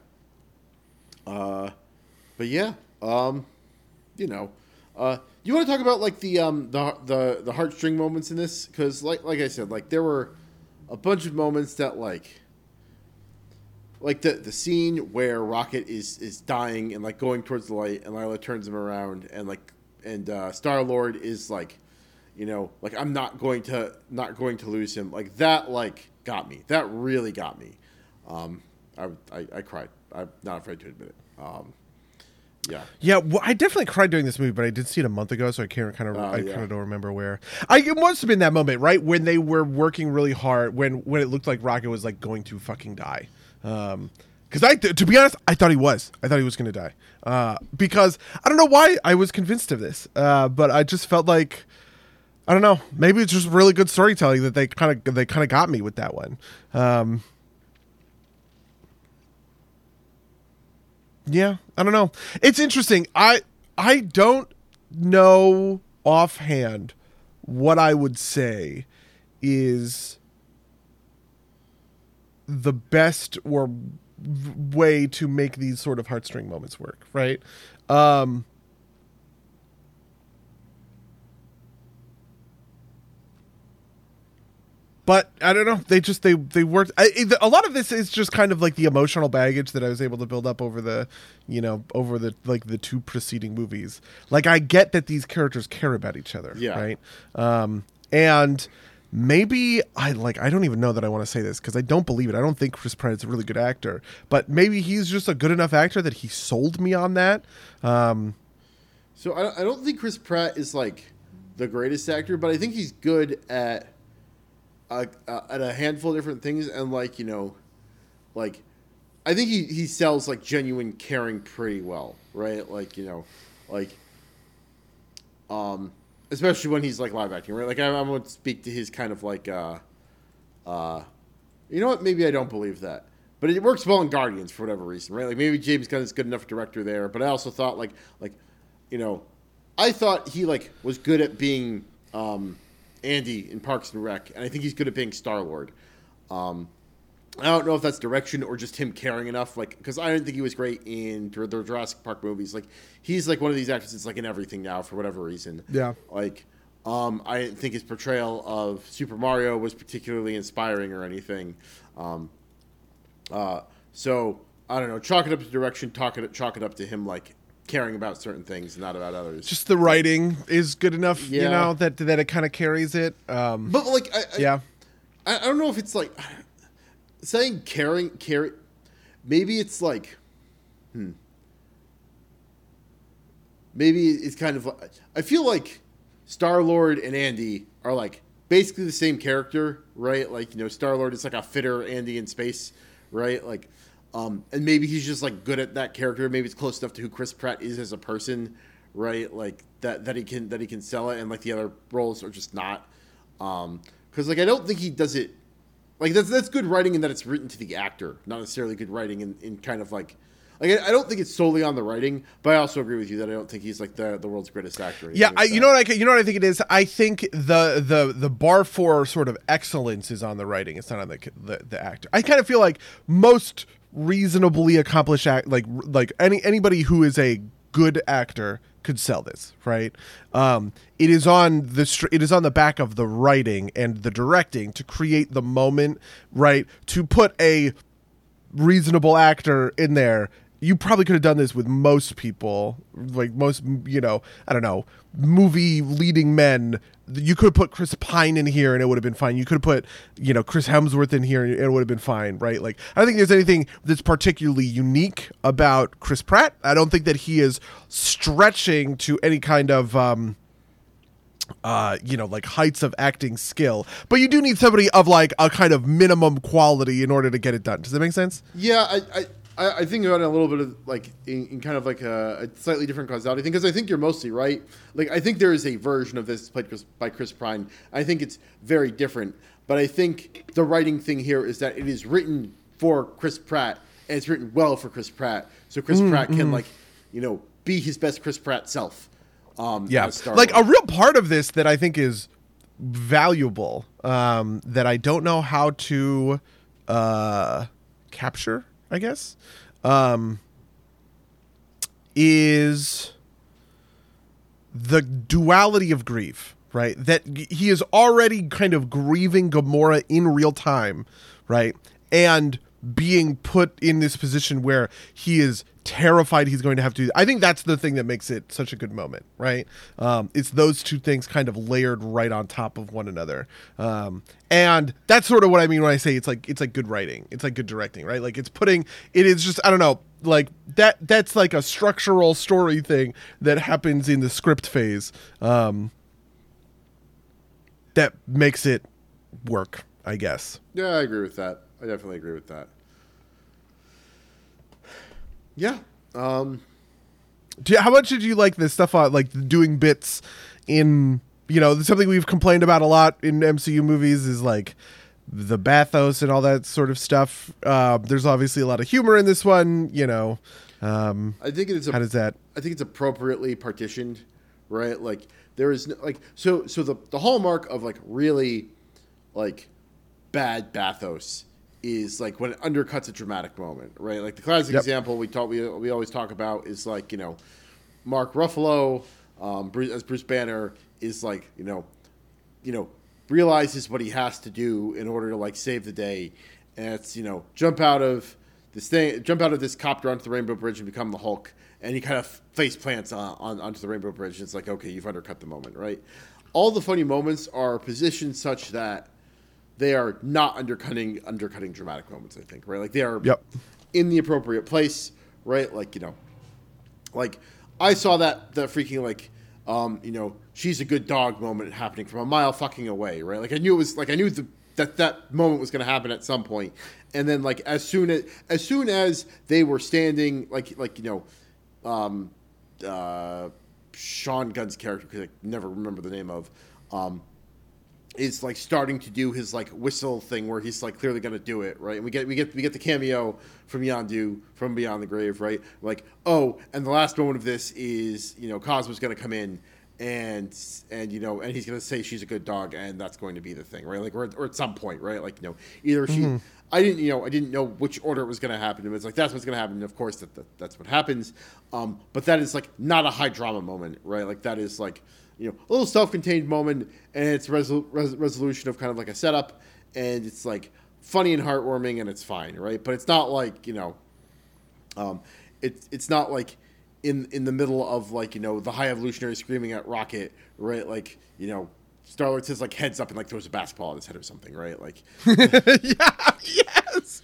Uh, but yeah. Um, you know, uh, you want to talk about like the um the the the heartstring moments in this? Because like like I said like there were a bunch of moments that like like the the scene where Rocket is is dying and like going towards the light and Lylla turns him around and like and uh, Star Lord is like you know like I'm not going to not going to lose him. Like that like got me. That really got me. Um I I, I cried. I'm not afraid to admit it. Um yeah Yeah, well, I definitely cried during this movie, but I did see it a month ago, so I can't kind of. Oh, I yeah. kind of don't remember where. I it must have been that moment, right, when they were working really hard, when when it looked like Rocket was like going to fucking die. Um, because I, to be honest, I thought he was. I thought he was going to die. Uh, because I don't know why I was convinced of this. Uh, but I just felt like. I don't know. Maybe it's just really good storytelling that they kind of they kind of got me with that one. Um, yeah, I don't know. It's interesting. I I don't know offhand what I would say is the best or way to make these sort of heartstring moments work, right? Um but I don't know. They just they they worked. I, a lot of this is just kind of like the emotional baggage that I was able to build up over the, you know, over the like the two preceding movies. Like I get that these characters care about each other, Yeah. right? Um, and maybe I like I don't even know that I want to say this because I don't believe it. I don't think Chris Pratt is a really good actor, but maybe he's just a good enough actor that he sold me on that. Um, so I, I don't think Chris Pratt is like the greatest actor but I think he's good at uh, at a handful of different things and like you know like I think he, he sells like genuine caring pretty well, right? Like, you know, like um especially when he's like live acting, right? Like I, I won't speak to his kind of like uh uh you know what, maybe I don't believe that. But it works well in Guardians for whatever reason, right? Like maybe James Gunn is good enough director there, but I also thought like like you know, I thought he like was good at being um Andy in Parks and Rec, and I think he's good at being Star Lord. Um, I don't know if that's direction or just him caring enough. Like, because I didn't think he was great in the Jurassic Park movies. Like, he's like one of these actors that's like in everything now for whatever reason. Yeah. Like, um, I didn't think his portrayal of Super Mario was particularly inspiring or anything. Um, uh, so I don't know. Chalk it up to direction. Talk it, chalk it up to him like caring about certain things, not about others. just the writing is good enough, you know, that that it kind of carries it. Um, but like, I, I, yeah. I, I don't know if it's like saying caring care maybe it's like hmm maybe it's kind of like i feel like star lord and andy are like basically the same character right like you know star lord is like a fitter andy in space right like um and maybe he's just like good at that character maybe it's close enough to who chris pratt is as a person right like that that he can that he can sell it and like the other roles are just not um because like i don't think he does it like that's that's good writing in that it's written to the actor, not necessarily good writing in, in kind of like like I I don't think it's solely on the writing, but I also agree with you that I don't think he's like the the world's greatest actor. Yeah, I, you know what I you know what I think it is. I think the the the bar for sort of excellence is on the writing. It's not on the the, the actor. I kind of feel like most reasonably accomplished act like like any anybody who is a good actor could sell this, right? Um, it is on the str- it is on the back of the writing and the directing to create the moment, right? To put a reasonable actor in there you probably could have done this with most people like most you know i don't know movie leading men you could put chris pine in here and it would have been fine you could have put you know chris hemsworth in here and it would have been fine right like i don't think there's anything that's particularly unique about chris pratt i don't think that he is stretching to any kind of um uh, you know, like heights of acting skill. But you do need somebody of like a kind of minimum quality in order to get it done. Does that make sense? Yeah, I, I, I, I think about it a little bit of like in, in kind of like a, a slightly different causality thing because I think you're mostly right. Like I think there is a version of this played Chris, by Chris Pine. I think it's very different, but I think the writing thing here is that it is written for Chris Pratt and it's written well for Chris Pratt, so Chris Mm, Pratt can like you know be his best Chris Pratt self. Um, Yeah. Like a real part of this that I think is valuable, um, that I don't know how to uh, capture, I guess, um, is the duality of grief, right? That he is already kind of grieving Gamora in real time, right? And being put in this position where he is terrified he's going to have to. I think that's the thing that makes it such a good moment, right? Um, it's those two things kind of layered right on top of one another, um, and that's sort of what I mean when I say it's like it's like good writing, it's like good directing, right? Like it's putting it is just I don't know like that that's like a structural story thing that happens in the script phase um that makes it work i guess Yeah, I agree with that. I definitely agree with that. Yeah. Um, Do you- how much did you like this stuff on like doing bits in you know something we've complained about a lot in mcu movies is like the bathos and all that sort of stuff uh, there's obviously a lot of humor in this one you know um, I think it's a how does that I think it's appropriately partitioned, right? Like there is no, like so so the the hallmark of like really like bad bathos is like when it undercuts a dramatic moment, right? Like the classic Yep. example we talk we we always talk about is like you know Mark Ruffalo um, Bruce, as Bruce Banner is like you know you know realizes what he has to do in order to like save the day, and it's you know jump out of this thing, jump out of this copter onto the Rainbow Bridge and become the Hulk, and he kind of face plants on, on onto the Rainbow Bridge. And It's like okay, you've undercut the moment, right? All the funny moments are positioned such that they are not undercutting undercutting dramatic moments. I think right, like they are Yep. in the appropriate place, right? Like you know, like I saw that that freaking like um, you know she's a good dog moment happening from a mile fucking away, right? Like I knew it was like I knew the, that that moment was going to happen at some point, and then like as soon as as soon as they were standing like like you know, um, uh, Sean Gunn's character because I never remember the name of. Um, is like starting to do his like whistle thing where he's like clearly going to do it right? And we get we get we get the cameo from Yondu from Beyond the Grave right? Like oh and the last moment of this is you know Cosmo's going to come in and and you know and he's going to say she's a good dog and that's going to be the thing right? Like or, or at some point right? Like you know either she I didn't you know I didn't know which order it was going to happen and it's like that's what's going to happen. And of course that, that that's what happens. Um but that is like not a high drama moment right? Like that is like you know, a little self-contained moment, and it's resol- res- resolution of kind of like a setup, and it's like funny and heartwarming, and it's fine, right? But it's not like you know, um, it's it's not like in in the middle of like you know the High Evolutionary screaming at Rocket, right? Like you know, Star Lord says like heads up and like throws a basketball at his head or something, right? Like *laughs* yeah, yes.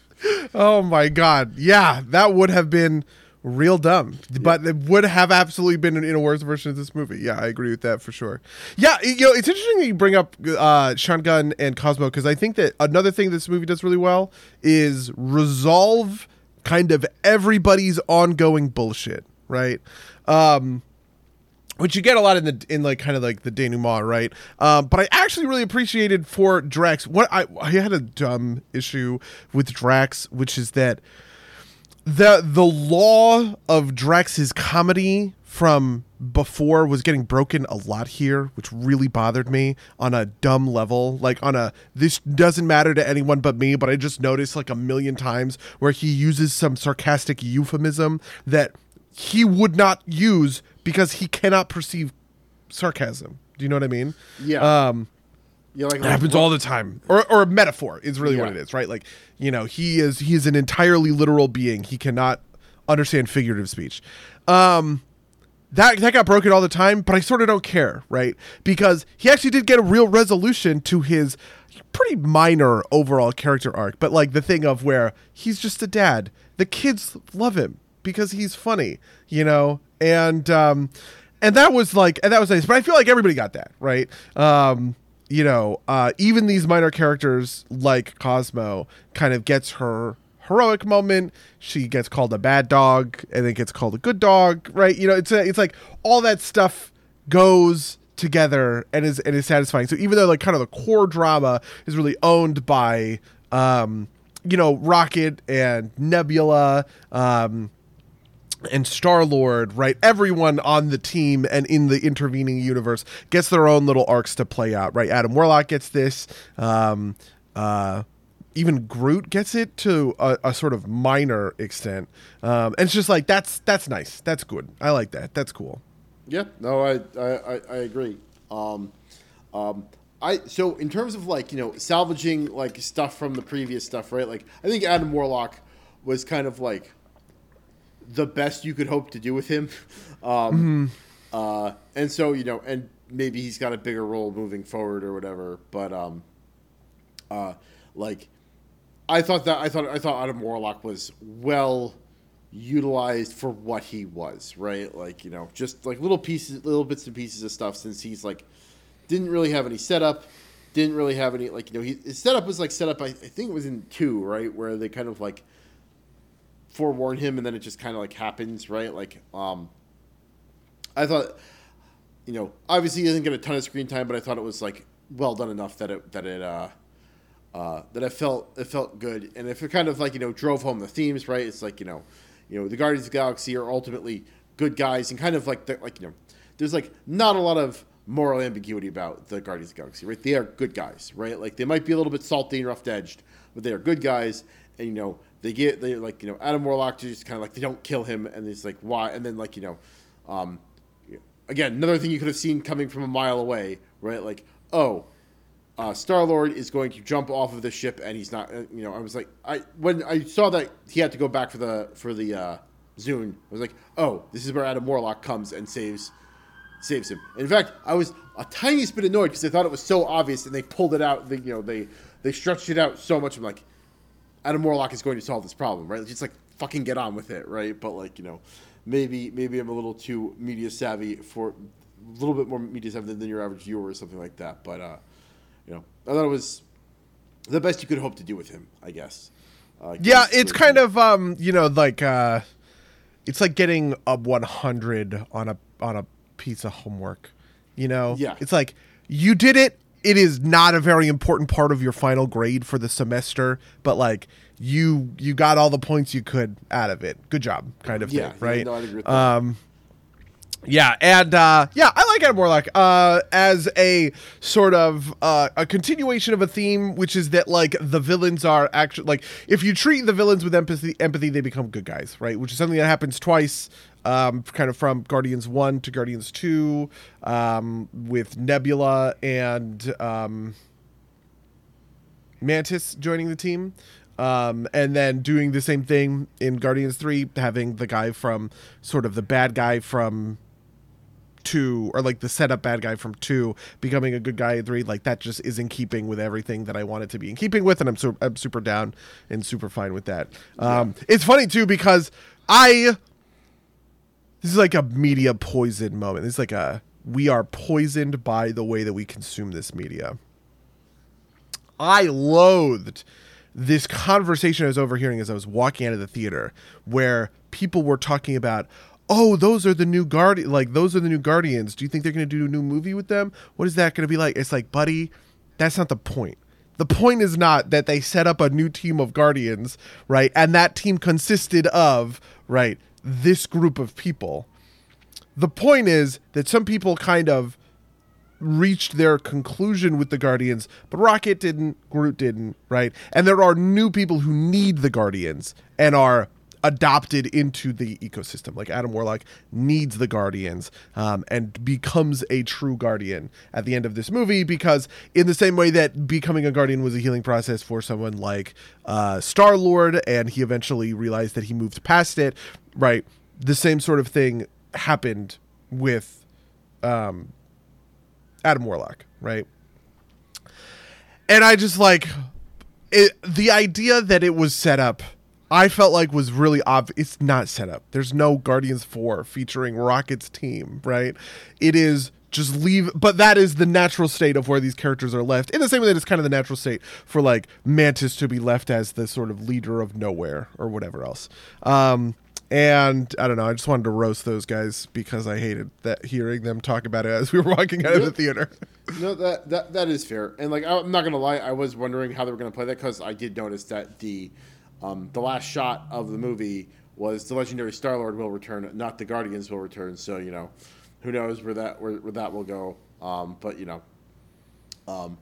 Oh my god. Yeah, that would have been real dumb. But it would have absolutely been in a worse version of this movie. Yeah, I agree with that for sure. Yeah, you know, it's interesting that you bring up uh Sean Gunn and Cosmo because I think that another thing this movie does really well is resolve kind of everybody's ongoing bullshit, right? Um which you get a lot in the in like kind of like the denouement, right? Um, but I actually really appreciated for Drax. What I I had a dumb issue with Drax, which is that the the law of Drax's comedy from before was getting broken a lot here, which really bothered me on a dumb level. Like on a this doesn't matter to anyone but me, but I just noticed like a million times where he uses some sarcastic euphemism that he would not use because he cannot perceive sarcasm. Do you know what I mean? Yeah. Um, Yeah, like it happens all the time, or or a metaphor is really what it is, right? Like you know, he is he is an entirely literal being. He cannot understand figurative speech. Um, that that got broken all the time, but I sort of don't care, right? Because he actually did get a real resolution to his pretty minor overall character arc, but like the thing of where he's just a dad. The kids love him because he's funny, you know, and um, and that was like and that was nice. But I feel like everybody got that, right? Um, you know, uh, even these minor characters like Cosmo kind of gets her heroic moment. She gets called a bad dog and then gets called a good dog, right? You know, it's a, it's like all that stuff goes together and is and is satisfying. So even though like kind of the core drama is really owned by um you know Rocket and Nebula um and Star Lord, right? Everyone on the team and in the intervening universe gets their own little arcs to play out, right? Adam Warlock gets this. Um, uh, even Groot gets it to a, a sort of minor extent, um, and it's just like that's that's nice. That's good. I like that. That's cool. Yeah, no, I I, I, I agree. Um, um, I so in terms of like you know salvaging like stuff from the previous stuff, right? Like I think Adam Warlock was kind of like the best you could hope to do with him, *laughs* um, uh, and so you know, and maybe he's got a bigger role moving forward or whatever. But um, uh, like I thought that I thought I thought Adam Warlock was well utilized for what he was, right? Like, you know, just like little pieces, little bits and pieces of stuff since he's like, didn't really have any setup, didn't really have any, like, you know, he, his setup was like set up, I, I think it was in two, right? Where they kind of like forewarn him and then it just kind of like happens, right? Like, um, I thought, you know, obviously he doesn't get a ton of screen time, but I thought it was like well done enough that it, that it, uh, uh, that I felt it felt good, and if it kind of like you know drove home the themes, right? It's like you know, you know the Guardians of the Galaxy are ultimately good guys, and kind of like the, like you know, there's like not a lot of moral ambiguity about the Guardians of the Galaxy, right? They are good guys, right? Like they might be a little bit salty and rough edged, but they are good guys, and you know they get they like you know Adam Warlock just kind of like they don't kill him, and he's like why, and then like you know, um, again another thing you could have seen coming from a mile away, right? Like oh uh, Star Lord is going to jump off of the ship, and he's not. uh, You know, I was like, I when I saw that he had to go back for the for the uh, Zune, I was like, oh, this is where Adam Warlock comes and saves saves him. In fact, I was a tiniest bit annoyed because I thought it was so obvious, and they pulled it out. They, you know, they they stretched it out so much. I'm like, Adam Warlock is going to solve this problem, right? Just like fucking get on with it, right? But like, you know, maybe maybe I'm a little too media savvy for a little bit more media savvy than, your average viewer or something like that. But uh, you know, I thought it was the best you could hope to do with him, I guess. Uh, Yeah, it's the kind of um, you know, like uh, it's like getting a 100 on a on a piece of homework. You know, Yeah. it's like you did it. It is not a very important part of your final grade for the semester, but like you you got all the points you could out of it. Good job, kind of Yeah, thing, yeah, right? no, I'd agree with that. um, yeah, and uh, yeah, I like Adam Warlock uh, as a sort of uh, a continuation of a theme, which is that like the villains are actually like if you treat the villains with empathy, empathy they become good guys, right? Which is something that happens twice, um, kind of from Guardians One to Guardians Two, um, with Nebula and um, Mantis joining the team. Um, and then doing the same thing in Guardians 3, having the guy from sort of the bad guy from 2, or like the setup bad guy from 2 becoming a good guy in 3. Like that just is in keeping with everything that I want it to be in keeping with. And I'm, su- I'm super down and super fine with that. Um, It's funny too because I. This is like a media poison moment. This is like a. We are poisoned by the way that we consume this media. I loathed this conversation I was overhearing as I was walking out of the theater, where people were talking about, "Oh, those are the new guardian, like those are the new guardians. Do you think they're going to do a new movie with them? What is that going to be like?" It's like, buddy, that's not the point. The point is not that they set up a new team of guardians, right? And that team consisted of, right, this group of people. The point is that some people kind of reached their conclusion with the Guardians, but Rocket didn't, Groot didn't, right? And there are new people who need the Guardians and are adopted into the ecosystem. Like Adam Warlock needs the Guardians um, and becomes a true Guardian at the end of this movie because, in the same way that becoming a Guardian was a healing process for someone like uh, Star Lord, and he eventually realized that he moved past it, right? The same sort of thing happened with um, Adam Warlock, right? And I just like it, the idea that it was set up I felt like was really obvious. It's not set up. There's no Guardians 4 featuring Rocket's team, right? It is just leave but that is the natural state of where these characters are left in the same way that it's kind of the natural state for like mantis to be left as the sort of leader of nowhere or whatever else um and I don't know. I just wanted to roast those guys because I hated that hearing them talk about it as we were walking out of the theater. *laughs* no, that that that is fair. And like, I'm not gonna lie, I was wondering how they were gonna play that because I did notice that the um, the last shot of the movie was the legendary Star Lord will return, not the Guardians will return. So you know, who knows where that where, where that will go. Um, but you know, um,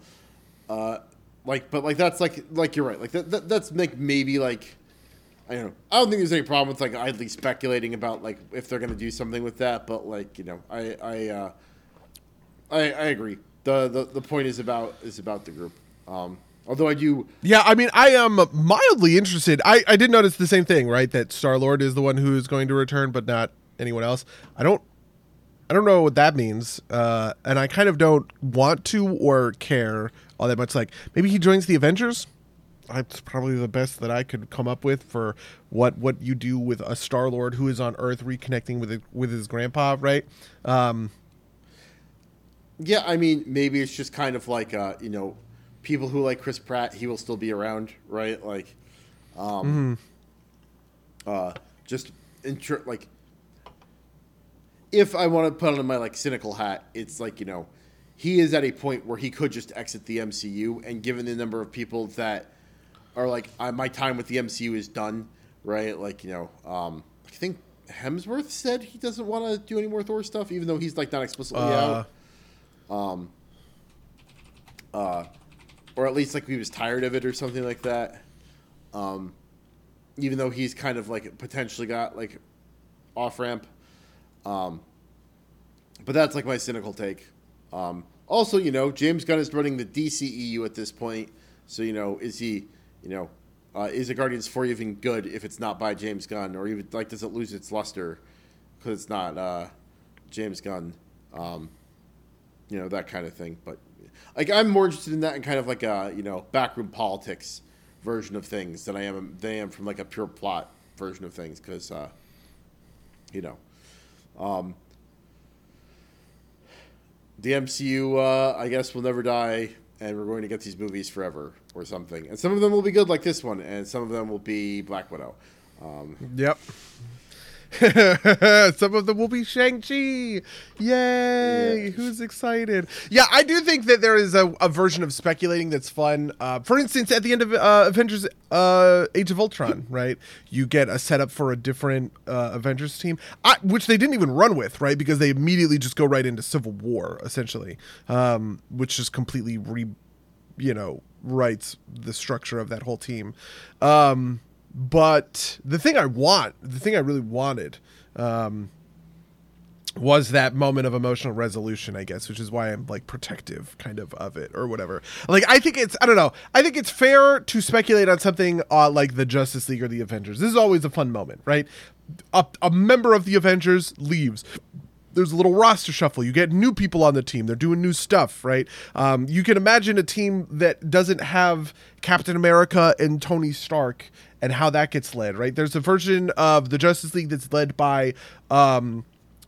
uh, like, but like that's like like you're right. Like that, that that's like maybe like. I don't know. I don't think there's any problem with like idly speculating about like if they're gonna do something with that, but like you know, I I uh, I, I agree. The, the the point is about is about the group. Um, Although I do, yeah, I mean, I am mildly interested. I I did notice the same thing, right? That Star Lord is the one who is going to return, but not anyone else. I don't, I don't know what that means, uh, and I kind of don't want to or care all that much. Like maybe he joins the Avengers. That's probably the best that I could come up with for what what you do with a Star Lord who is on Earth reconnecting with it, with his grandpa, right? Um, yeah, I mean, maybe it's just kind of like uh, you know people who like Chris Pratt, he will still be around, right? Like, um, mm-hmm. uh, just intro, like, if I want to put on my like cynical hat, it's like you know, he is at a point where he could just exit the MCU, and given the number of people that are like, my time with the MCU is done, right? Like, you know, um, I think Hemsworth said he doesn't want to do any more Thor stuff, even though he's like not explicitly uh, out. Um, uh, or at least like he was tired of it or something like that. Um, even though he's kind of like potentially got like off ramp. Um, but that's like my cynical take. Um, also, you know, James Gunn is running the DCEU at this point, so you know, is he, you know, uh, is the Guardians Four even good if it's not by James Gunn, or even like does it lose its luster because it's not uh, James Gunn? Um, you know that kind of thing. But like I'm more interested in that in kind of like a you know backroom politics version of things than I am than I am from like a pure plot version of things because uh, you know um, the MCU uh, I guess will never die and we're going to get these movies forever or something and some of them will be good like this one and some of them will be Black Widow. Um, yep. *laughs* Some of them will be Shang-Chi. Yay! Who's excited? Yeah, I do think that there is a, a version of speculating that's fun. Uh, for instance, at the end of uh, Avengers uh, Age of Ultron, right? You get a setup for a different uh, Avengers team, I, which they didn't even run with, right? Because they immediately just go right into Civil War, essentially, um, which just completely re, you know, writes the structure of that whole team. Um, but the thing I want, the thing I really wanted, um, was that moment of emotional resolution, I guess, which is why I'm like protective kind of of it or whatever. Like, I think it's, I don't know, I think it's fair to speculate on something uh, like the Justice League or the Avengers. This is always a fun moment, right? A, a member of the Avengers leaves there's a little roster shuffle. You get new people on the team. They're doing new stuff, right? Um, you can imagine a team that doesn't have Captain America and Tony Stark and how that gets led, right? There's a version of the Justice League that's led by um,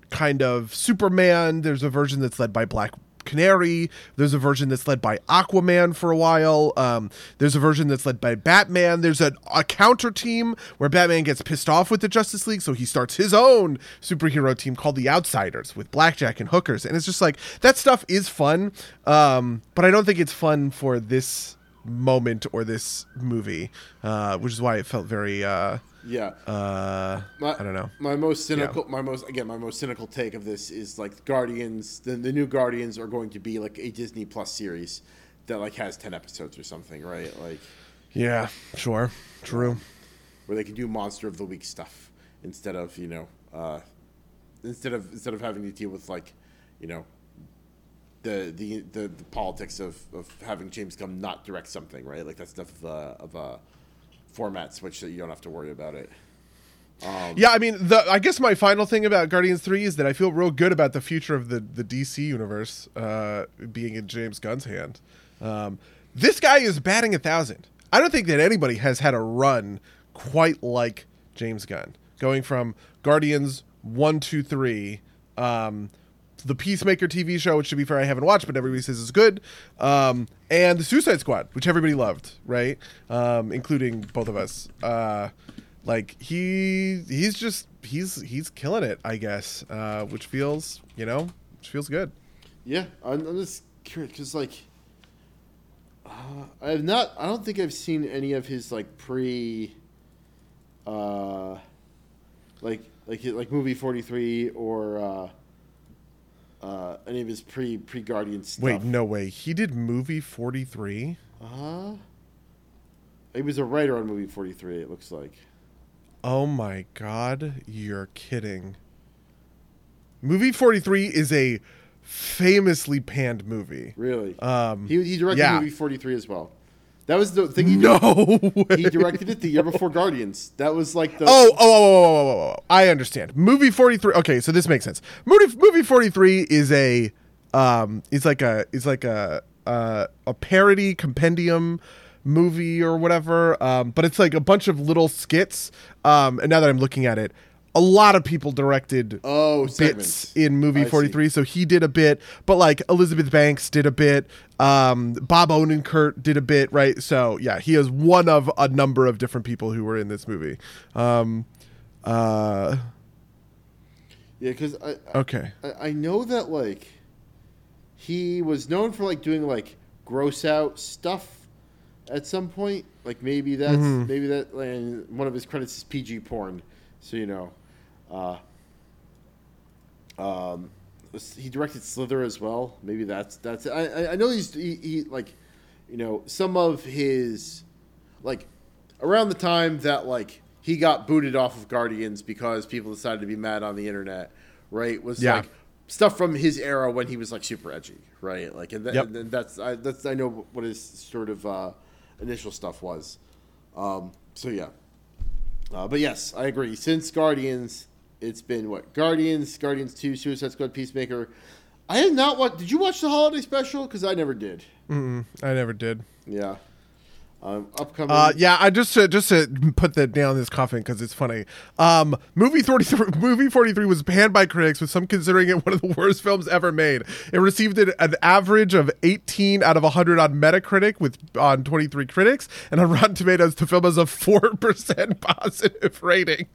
kind of Superman. There's a version that's led by Black Canary. There's a version that's led by Aquaman for a while. Um, there's a version that's led by Batman. There's a, a counter team where Batman gets pissed off with the Justice League, so he starts his own superhero team called the Outsiders with Blackjack and hookers. And it's just like that stuff is fun, um, but I don't think it's fun for this moment or this movie, uh, which is why it felt very. Uh, yeah. Uh, my, I don't know. My most cynical, yeah. my most again, my most cynical take of this is like Guardians. The, the new Guardians are going to be like a Disney Plus series that like has ten episodes or something, right? Like. Yeah. Sure. True. where they can do monster of the week stuff instead of you know uh, instead of instead of having to deal with like you know the the the, the politics of, of having James Gunn not direct something right like that's enough of a, of a format switch that you don't have to worry about it. Um, yeah, I mean, the I guess my final thing about Guardians Three is that I feel real good about the future of the the DC universe uh, being in James Gunn's hand. Um, this guy is batting a thousand. I don't think that anybody has had a run quite like James Gunn, going from Guardians one, two, three, um, the Peacemaker TV show, which to be fair I haven't watched, but everybody says is good, um, and the Suicide Squad, which everybody loved, right, um, including both of us. Uh, like he he's just he's he's killing it, I guess, uh, which feels you know which feels good. Yeah, I'm, I'm just curious because like uh, I have not. I don't think I've seen any of his like pre, uh, like like like movie forty three or uh, uh, any of his pre pre Guardian stuff. Wait, no way. He did movie forty three. Uh huh. He was a writer on movie forty three. It looks like. Oh my god, you're kidding. Movie 43 is a famously panned movie. Really? Um, he, he directed yeah. movie 43 as well. That was the thing he no way. He directed it the year before Guardians. That was like the Oh, oh, oh, oh, oh, oh, oh. I understand. Movie 43. Okay, so this makes sense. Movie movie 43 is a um is like a is like a uh, a parody compendium movie or whatever. Um, but it's like a bunch of little skits. Um, and now that I'm looking at it, a lot of people directed oh, bits in movie 43 so he did a bit but like elizabeth banks did a bit. Um, bob odenkirk did a bit right? So yeah he is one of a number of different people who were in this movie. Um, uh, yeah because I, okay. I, I know that like he was known for like doing like gross out stuff at some point. Like maybe that's mm-hmm. maybe that and one of his credits is pg porn. So you know uh, um, he directed Slither as well. Maybe that's that's. I I know he's he, he like, you know, some of his, like, around the time that like he got booted off of Guardians because people decided to be mad on the internet, right? Was yeah. like stuff from his era when he was like super edgy, right? Like, and, yep. and that's I, that's I know what his sort of uh, initial stuff was. Um, so yeah, uh, but yes, I agree. Since Guardians, it's been what Guardians, Guardians Two, Suicide Squad, Peacemaker. I have not watched. Did you watch the holiday special? Because I never did. Mm-mm, I never did. Yeah. Um, upcoming. Uh, yeah, I just to, just to put that down this coffin because it's funny. Um, movie forty three, *laughs* movie forty three was panned by critics, with some considering it one of the worst films ever made. It received an, an average of eighteen out of hundred on Metacritic, with on twenty three critics, and on Rotten Tomatoes, the film has a four percent *laughs* positive rating.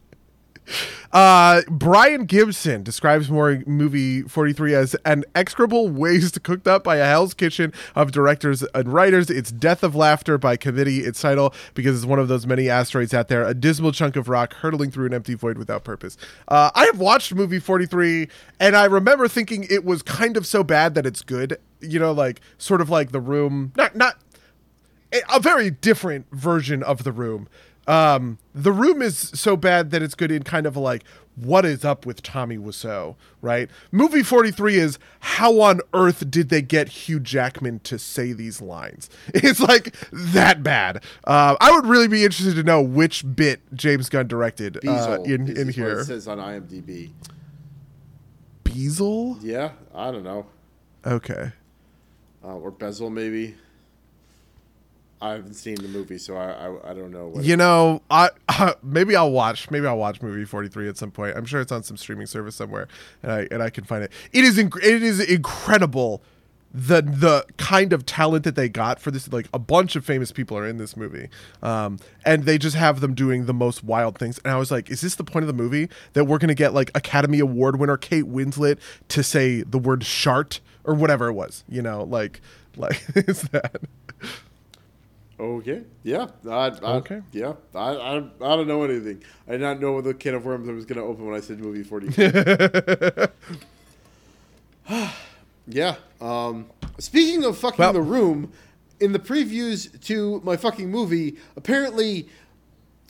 Uh, Brian Gibson describes more movie 43 as an execrable waste *laughs* cooked up by a hell's kitchen of directors and writers. It's death of laughter by committee. Its title because it's one of those many asteroids out there, a dismal chunk of rock hurtling through an empty void without purpose. Uh, I have watched movie 43 and I remember thinking it was kind of so bad that it's good. You know, like sort of like the room, not not a very different version of the room um, the room is so bad that it's good in kind of like what is up with Tommy Wiseau, right? Movie 43 is how on earth did they get Hugh Jackman to say these lines? *laughs* It's like that bad. Uh, I would really be interested to know which bit James Gunn directed uh, in, in here. says on IMDb. Bezel? Yeah, I don't know. Okay. Uh, or Bezel, maybe. I haven't seen the movie, so I I, I don't know. you know, I uh, *laughs* maybe I'll watch maybe I'll watch movie forty three at some point. I'm sure it's on some streaming service somewhere, and I and I can find it. It is inc- it is incredible the the kind of talent that they got for this. Like a bunch of famous people are in this movie, um, and they just have them doing the most wild things. And I was like, is this the point of the movie that we're gonna get like Academy Award winner Kate Winslet to say the word "shart" or whatever it was? You know, like like *laughs* is that. Okay. Yeah. I, I, okay. Yeah. I, I, I don't know anything. I did not know what the can of worms I was going to open when I said movie 40. *laughs* yeah. Um, speaking of fucking well, the room, in the previews to my fucking movie, apparently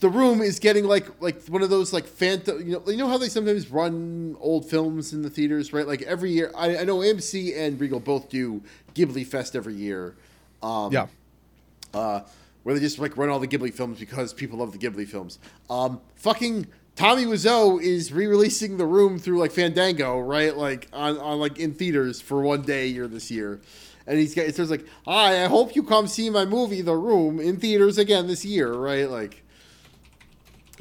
the room is getting like like one of those like phantom you know you know how they sometimes run old films in the theaters right like every year I, I know AMC and Regal both do Ghibli Fest every year um, Yeah. Uh, where they just like run all the Ghibli films because people love the Ghibli films um, fucking Tommy Wiseau is re-releasing The Room through like Fandango right like on, on like in theaters for one day here this year and he's got it says like hi I hope you come see my movie The Room in theaters again this year right like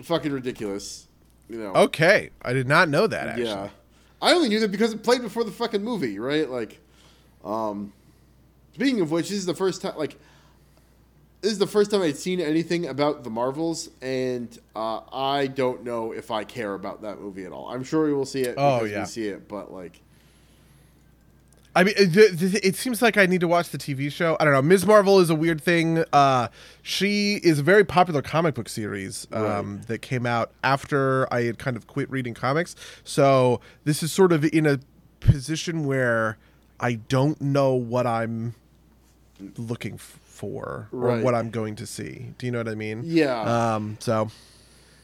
fucking ridiculous. You know. Okay, I did not know that. Actually. Yeah. I only knew that because it played before the fucking movie, right? Like, um, speaking of which, this is the first time, like, this is the first time I'd seen anything about the Marvels, and uh, I don't know if I care about that movie at all. I'm sure we will see it Oh, yeah. we see it, but like, I mean, it, it, it seems like I need to watch the TV show. I don't know. Ms. Marvel is a weird thing. Uh, she is a very popular comic book series um, Right. that came out after I had kind of quit reading comics. So this is sort of in a position where I don't know what I'm looking f- for or Right. what I'm going to see. Do you know what I mean? Yeah. Um, so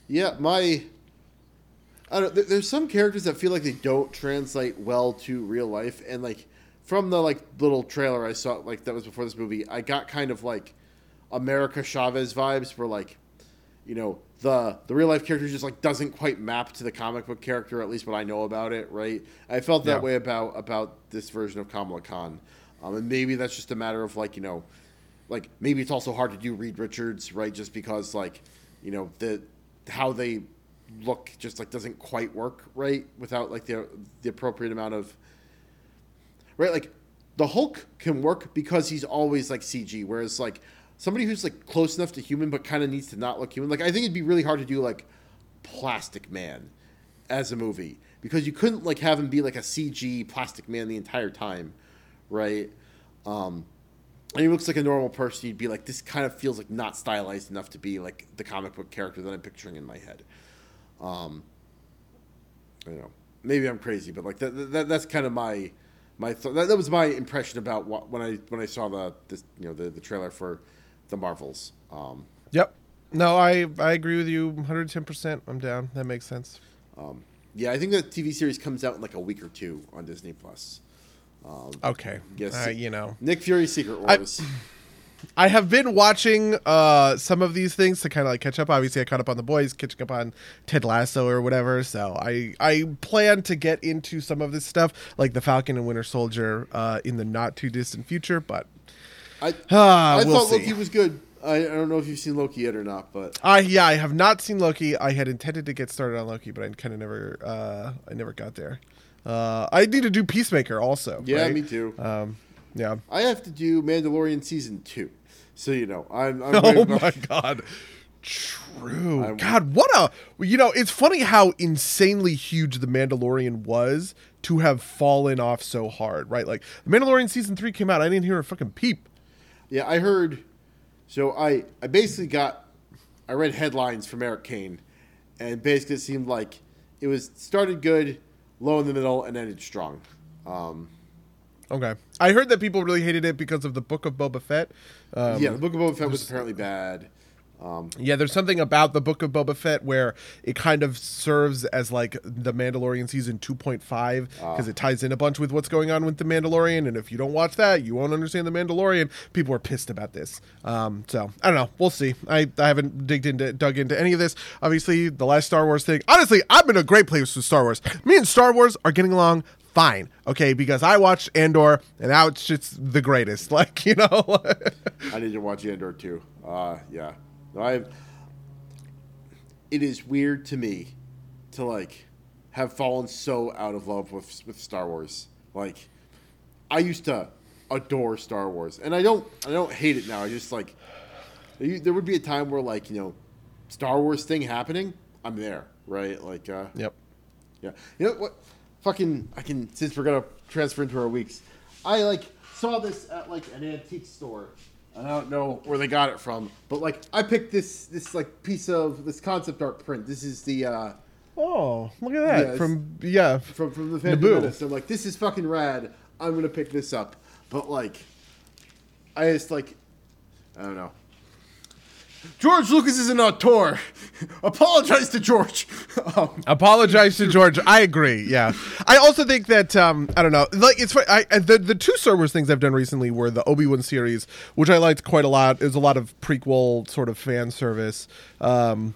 yeah, my. I don't. There, there's some characters that feel like they don't translate well to real life, and like from the like little trailer I saw, like that was before this movie, I got kind of like America Chavez vibes, where like, you know, the the real life character just like doesn't quite map to the comic book character, at least what I know about it, right? I felt that Yeah. way about about this version of Kamala Khan, um, and maybe that's just a matter of like you know, like maybe it's also hard to do Reed Richards, right? Just because like, you know, the how they look just like doesn't quite work right without like the the appropriate amount of right like the Hulk can work because he's always like CG whereas like somebody who's like close enough to human but kind of needs to not look human like I think it'd be really hard to do like Plastic Man as a movie because you couldn't like have him be like a CG Plastic Man the entire time right um and he looks like a normal person you'd be like this kind of feels like not stylized enough to be like the comic book character that I'm picturing in my head um, you know, maybe I'm crazy, but like that, that that's kind of my my th- that, that was my impression about what, when I when I saw the this you know the, the trailer for the Marvels. Um, yep. No, I I agree with you 110. percent I'm down. That makes sense. um, yeah, I think the TV series comes out in like a week or two on Disney Plus. Okay. Yes. Uh, you know. Nick Fury Secret I- Wars. I have been watching uh, some of these things to kind of like catch up. Obviously, I caught up on the boys, catching up on Ted Lasso or whatever. So I I plan to get into some of this stuff, like the Falcon and Winter Soldier, uh, in the not too distant future. But I *sighs* ah, I we'll thought see. Loki was good. I, I don't know if you've seen Loki yet or not, but I yeah, I have not seen Loki. I had intended to get started on Loki, but I kind of never uh, I never got there. Uh, I need to do Peacemaker also. yeah, right? me too. Um, yeah. I have to do Mandalorian season two, so you know I'm. *laughs* I'm Oh my about- god. True. I- God, what a you know, it's funny how insanely huge the Mandalorian was to have fallen off so hard, right? Like the Mandalorian season 3 came out, I didn't hear a fucking peep. Yeah, I heard. So I I basically got I read headlines from Erik Kain, and basically it seemed like it was started good, low in the middle, and ended strong. Um, Okay. I heard that people really hated it because of the Book of Boba Fett. Um, yeah, the Book of Boba Fett was apparently bad. Yeah, there's something about the Book of Boba Fett where it kind of serves as like the Mandalorian season 2.5 because it ties in a bunch with what's going on with the Mandalorian. And if you don't watch that, you won't understand the Mandalorian. People are pissed about this. Um, so I don't know. We'll see. I, I haven't digged into dug into any of this. Obviously, the last Star Wars thing. Honestly, I've been a great place with Star Wars. Me and Star Wars are getting along fine. Okay, because I watched Andor and now it's just the greatest. *laughs* Like you know. *laughs* I need to watch Andor too. Uh, yeah, I. It is weird to me to like have fallen so out of love with with Star Wars. Like, I used to adore Star Wars, and I don't I don't hate it now. I just like there there would be a time where like you know, Star Wars thing happening, I'm there, right? Like, uh, yep. yeah. You know what? Fucking, I can since we're gonna transfer into our weeks. I like saw this at like an antique store. I don't know where they got it from, but like I picked this this like piece of this concept art print. This is the uh Oh, look at that! Yeah, From yeah, from from the Phantom Naboo. Menace. I'm like, this is fucking rad. I'm gonna pick this up, but like, I just like, I don't know. George Lucas is an auteur. *laughs* Apologize to George. *laughs* Um, Apologize to *laughs* George. I agree. Yeah, I also think that um, I don't know. Like it's I, I the the two Star Wars things I've done recently were the Obi Wan series, which I liked quite a lot. There's a lot of prequel sort of fan service. Um,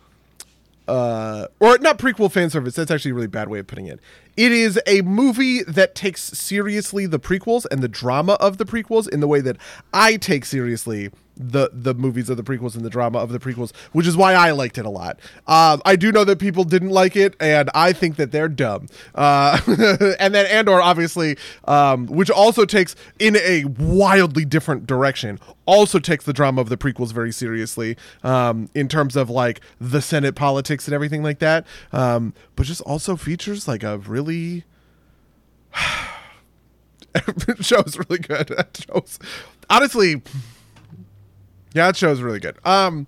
uh, or not prequel fan service. That's actually a really bad way of putting it. It is a movie that takes seriously the prequels and the drama of the prequels in the way that I take seriously the the movies of the prequels and the drama of the prequels, which is why I liked it a lot. Um, I do know that people didn't like it, and I think that they're dumb. Uh, *laughs* and then Andor, obviously, um, which also takes in a wildly different direction, also takes the drama of the prequels very seriously um, in terms of like the Senate politics and everything like that. Um, but just also features like a really *sighs* *laughs* show's really good. *laughs* Show's honestly, yeah, that show's really good. Um,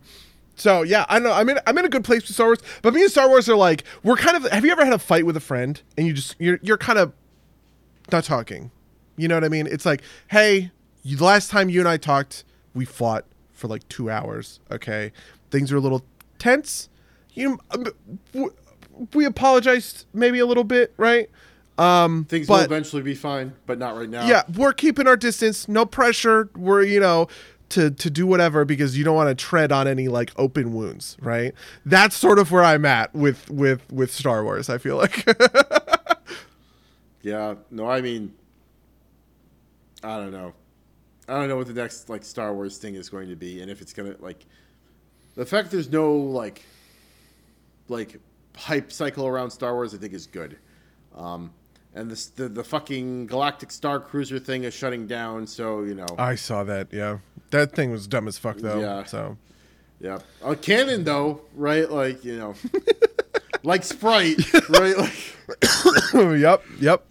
so yeah, I know I'm in I'm in a good place with Star Wars, but me and Star Wars are like we're kind of. Have you ever had a fight with a friend and you just you're you're kind of not talking? You know what I mean? It's like, hey, you, the last time you and I talked, we fought for like two hours. Okay, things are a little tense. You, um, we apologized maybe a little bit, right? Um, things will eventually be fine, but not right now. yeah, we're keeping our distance. No pressure. We're you know to to do whatever because you don't want to tread on any like open wounds, right? That's sort of where I'm at with with with Star Wars. I feel like. Yeah. No, I mean, I don't know. I don't know what the next like Star Wars thing is going to be, and if it's gonna like the fact there's no like like hype cycle around Star Wars, I think is good. Um, and this the the fucking Galactic Star Cruiser thing is shutting down, so you know. I saw that. Yeah, that thing was dumb as fuck though. Yeah. So. Yeah. A canon though, right? Like, you know. *laughs* like Sprite, *laughs* right? Like *coughs* yep. Yep.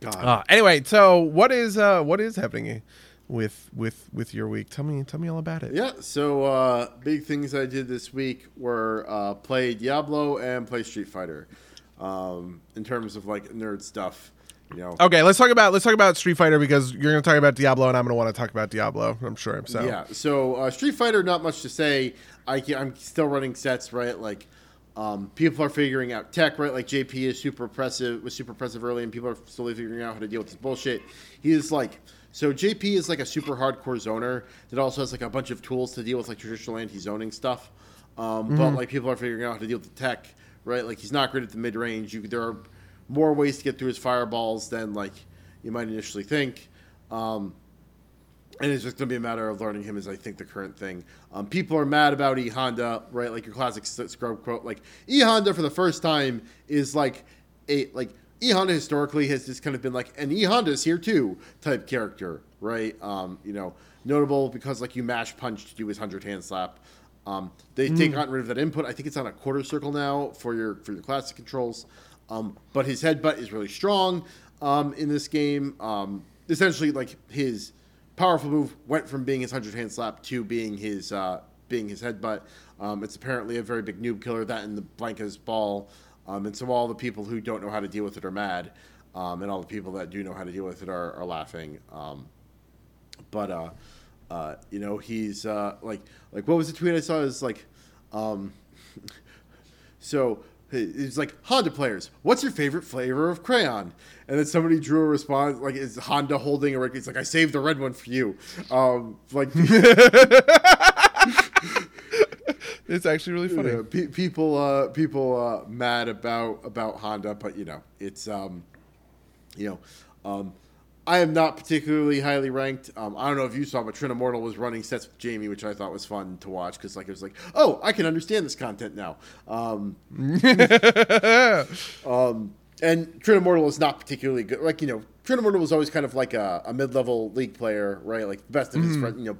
God. Uh, anyway, so what is uh what is happening with with with your week? Tell me tell me all about it. Yeah, so uh, big things I did this week were uh, play Diablo and play Street Fighter. Um, in terms of like nerd stuff, you know. Okay, let's talk about let's talk about Street Fighter because you're going to talk about Diablo and I'm going to want to talk about Diablo. I'm sure. So Yeah, so uh, Street Fighter, not much to say. I, am still running sets, right? Like, um, people are figuring out tech, right? Like JP is super impressive, was super impressive early, and people are slowly figuring out how to deal with this bullshit. He is like, so JP is like a super hardcore zoner that also has like a bunch of tools to deal with like traditional anti-zoning stuff. Um, But like people are figuring out how to deal with the tech, right? Like he's not great at the mid range. You there are more ways to get through his fireballs than like you might initially think. Um, and it's just going to be a matter of learning him, is I think the current thing. Um, people are mad about E Honda, right? Like your classic scrub quote, like E Honda for the first time is like a like E Honda historically has just kind of been like an E Honda's here too type character, right? Um, you know, notable because like you mash punch to do his hundred hand slap. Um, they take gotten rid of that input. I think it's on a quarter circle now for your for your classic controls. Um, but his headbutt is really strong um, in this game. Um, essentially, like his powerful move went from being his hundred hand slap to being his uh, being his headbutt. Um, it's apparently a very big noob killer. That and the Blanka's ball, um, and so all the people who don't know how to deal with it are mad, um, and all the people that do know how to deal with it are, are laughing. Um, but uh, uh, you know he's uh, like like what was the tweet I saw is like um, *laughs* so it's like Honda players. What's your favorite flavor of crayon? And then somebody drew a response like is Honda holding a red? It's like I saved the red one for you. Um, like *laughs* *laughs* it's actually really funny. Yeah, pe- people uh, people uh, mad about about Honda, but you know it's um, you know um, I am not particularly highly ranked. Um, I don't know if you saw, but Trin Immortal was running sets with Jamie, which I thought was fun to watch because like it was like, oh, I can understand this content now. Um, *laughs* um, and Trin Immortal is not particularly good. Like you know, Trin Immortal was always kind of like a, a mid level league player, right? Like the best of his friend, you know